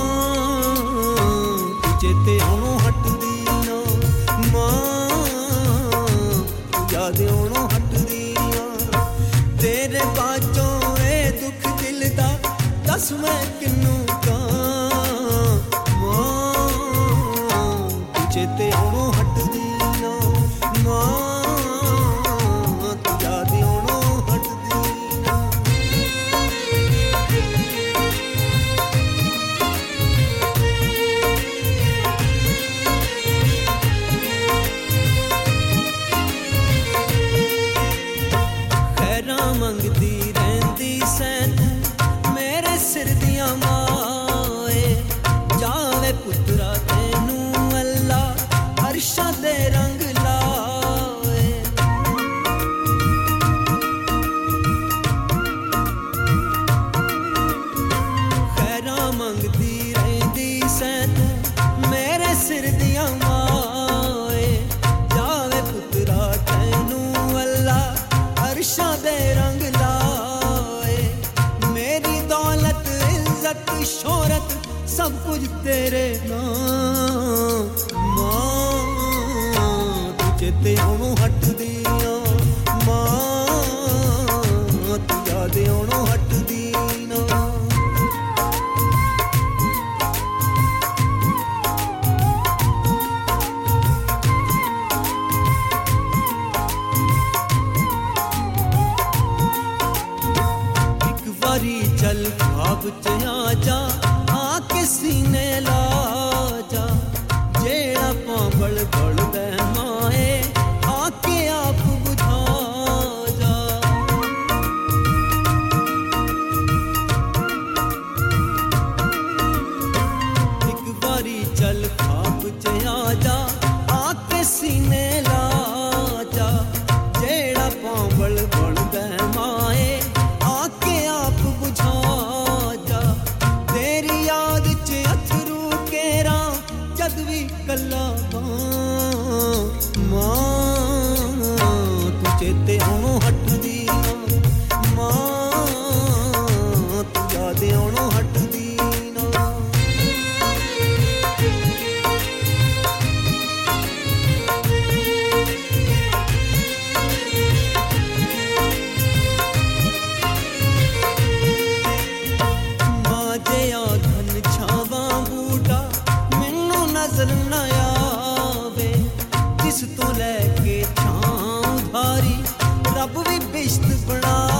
ਚੇਤੇ ਆਉਣੋਂ ਹਟਦੀ ਨਾ, ਮਾਂ, ਯਾਦ ਆਉਣੋਂ ਹਟਦੀ ਨਾ। ਤੇਰੇ ਬਾਝੋਂ ਏ ਦੁੱਖ ਦਿਲ ਦਾ ਦੱਸ ਮੈਂ ਕਿਨੂੰ कोई शोहरत सब कुछ तेरे नाम। माँ तू चेते होनों हट दिया। माँ तू याद होनों एक बारी चल ख्वाब च इश्क बड़ा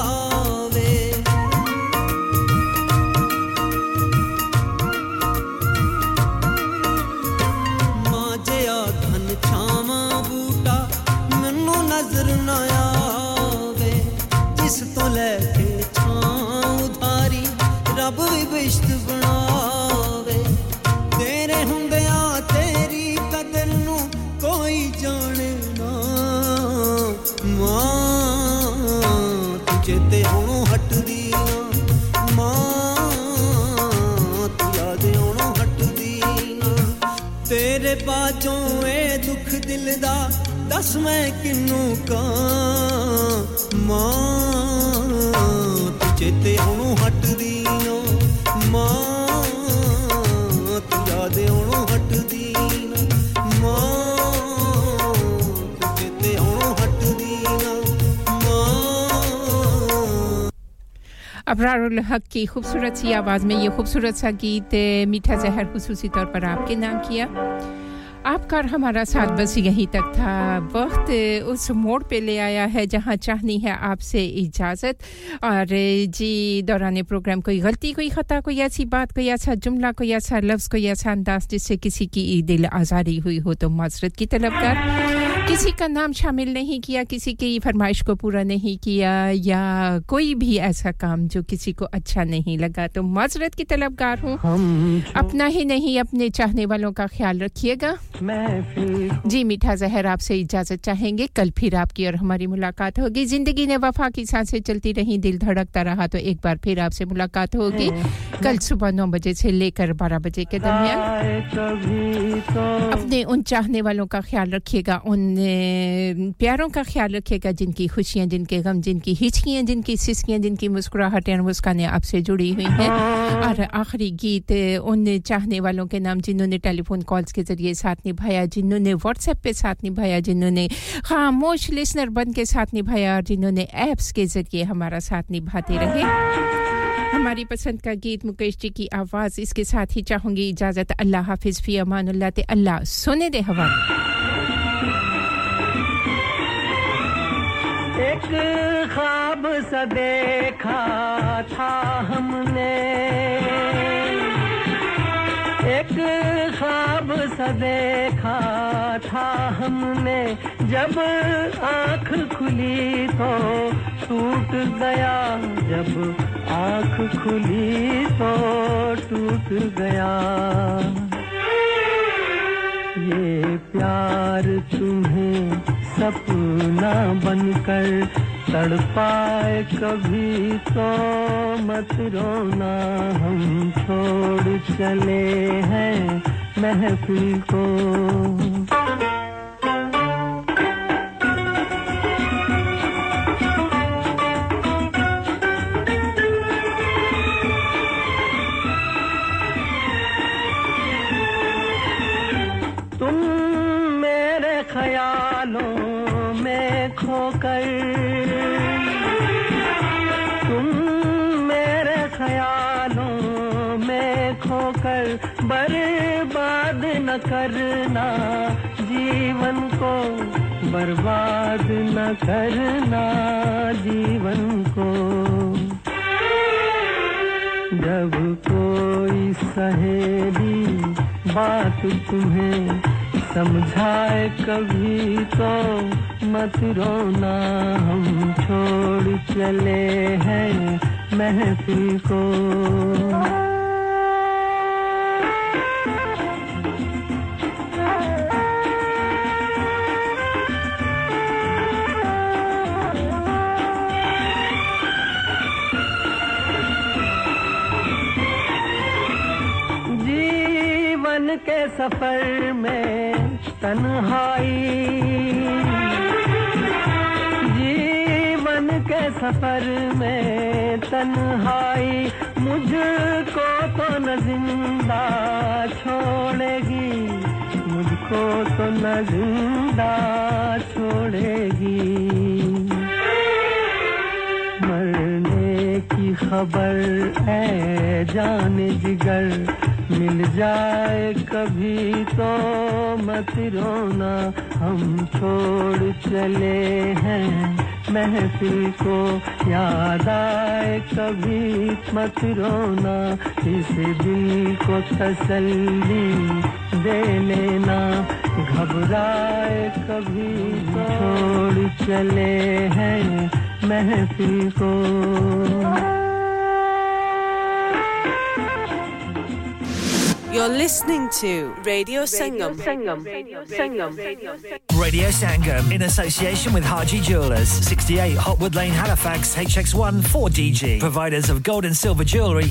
ਤੇਰੇ ਬਾਝੋਂ ਇਹ ਦੁੱਖ ਦਿਲ ਦਾ ਦੱਸ ਮੈਂ ਕਿਨੂੰ ਕਾਂ ਮਾਂ ਤੂੰ ਚੇਤੇ ਆਉਣੋਂ ਹਟਦੀ ਨਾ ਮਾਂ ਤੂੰ ਯਾਦ ਆਉਣੋਂ ਹਟਦੀ ਨਾ ਮਾਂ ਤੂੰ ਚੇਤੇ ਆਉਣੋਂ ਹਟਦੀ ਨਾ ਮਾਂ अबरारुल हक की खूबसूरत सी आवाज़ में ये खूबसूरत सा गीत ए, मीठा जहर खसूसी तौर पर आपके नाम किया आपका और हमारा साथ बस यहीं तक था। वक्त उस मोड़ पे ले आया है जहाँ चाहनी है आपसे इजाज़त। और जी, दौरान प्रोग्राम कोई गलती, कोई ख़ता, कोई ऐसी बात, कोई ऐसा जुमला, कोई ऐसा लफ्ज़, कोई ऐसा अंदाज जिससे किसी की दिल आज़ारी हुई हो तो माजरत की तलब कर। किसी का नाम शामिल नहीं किया किसी की फरमाइश को पूरा नहीं किया या कोई भी ऐसा काम जो किसी को अच्छा नहीं लगा तो माजरत की तलबगार हूँ। अपना ही नहीं अपने चाहने वालों का ख्याल रखिएगा। जी मीठा जहर आपसे इजाज़त चाहेंगे। कल फिर आपकी और हमारी मुलाकात होगी। ज़िंदगी ने वफा की साँसें चलती रहीं दिल धड़कता रहा तो एक बार फिर आपसे मुलाकात होगी। कल सुबह नौ बजे से लेकर बारह बजे के दरमियान। अपने उन चाहने वालों का ख्याल रखिएगा उन प्यारों का ख्याल रखिएगा जिनकी खुशियाँ, जिनके गम, जिनकी हिचकियाँ, जिनकी सिसकियाँ, जिनकी मुस्कुराहटें और मुस्कानें आपसे जुड़ी हुई हैं। और आखिरी गीत, उन चाहने वालों के नाम जिन्होंने टेलीफोन कॉल्स के ज़रिए साथ निभाया, जिन्होंने व्हाट्सएप पे साथ निभाया, जिन्होंने खामोश लिसनर बन के साथ निभाया और जिन्होंने ऐप्स के ज़रिए हमारा साथ निभाते रहे। हमारी पसंद का गीत मुकेश जी की आवाज़, इसके साथ ही चाहूँगी इजाज़त। अल्लाह हाफिज़, फ़ी अमान अल्लाह ते अल्लाह सुने दे हवाले एक ख्वाब सा देखा था हमने। एक ख्वाब सा देखा था हमने। जब आँख खुली तो टूट गया। जब आँख खुली तो टूट गया। ये प्यार तुम्हें सपना बनकर तड़पाए कभी तो मत रोना हम छोड़ चले हैं महफिल को। करना, जीवन को बर्बाद न करना, जीवन को। जब कोई सहेली बात तुम्हें समझाए कभी तो मत रोना, हम छोड़ चले हैं महफिल को। के सफ़र में तन्हाई। जीवन के सफ़र में तन्हाई मुझको तो न ज़िंदा छोड़ेगी, मुझको तो न ज़िंदा छोड़ेगी। मरने की खबर है जान जिगर मिल जाए कभी तो मत रोना, हम छोड़ चले हैं। महफिल को याद आए कभी मत रोना, इस दिल को तसल्ली दे लेना। घबराए कभी तो छोड़ चले हैं महफिल को। You're listening to Radio Sangam. Radio Sangam in association with Haji Jewelers, 68 Hotwood Lane, Halifax, HX1 4DG. Providers of gold and silver jewellery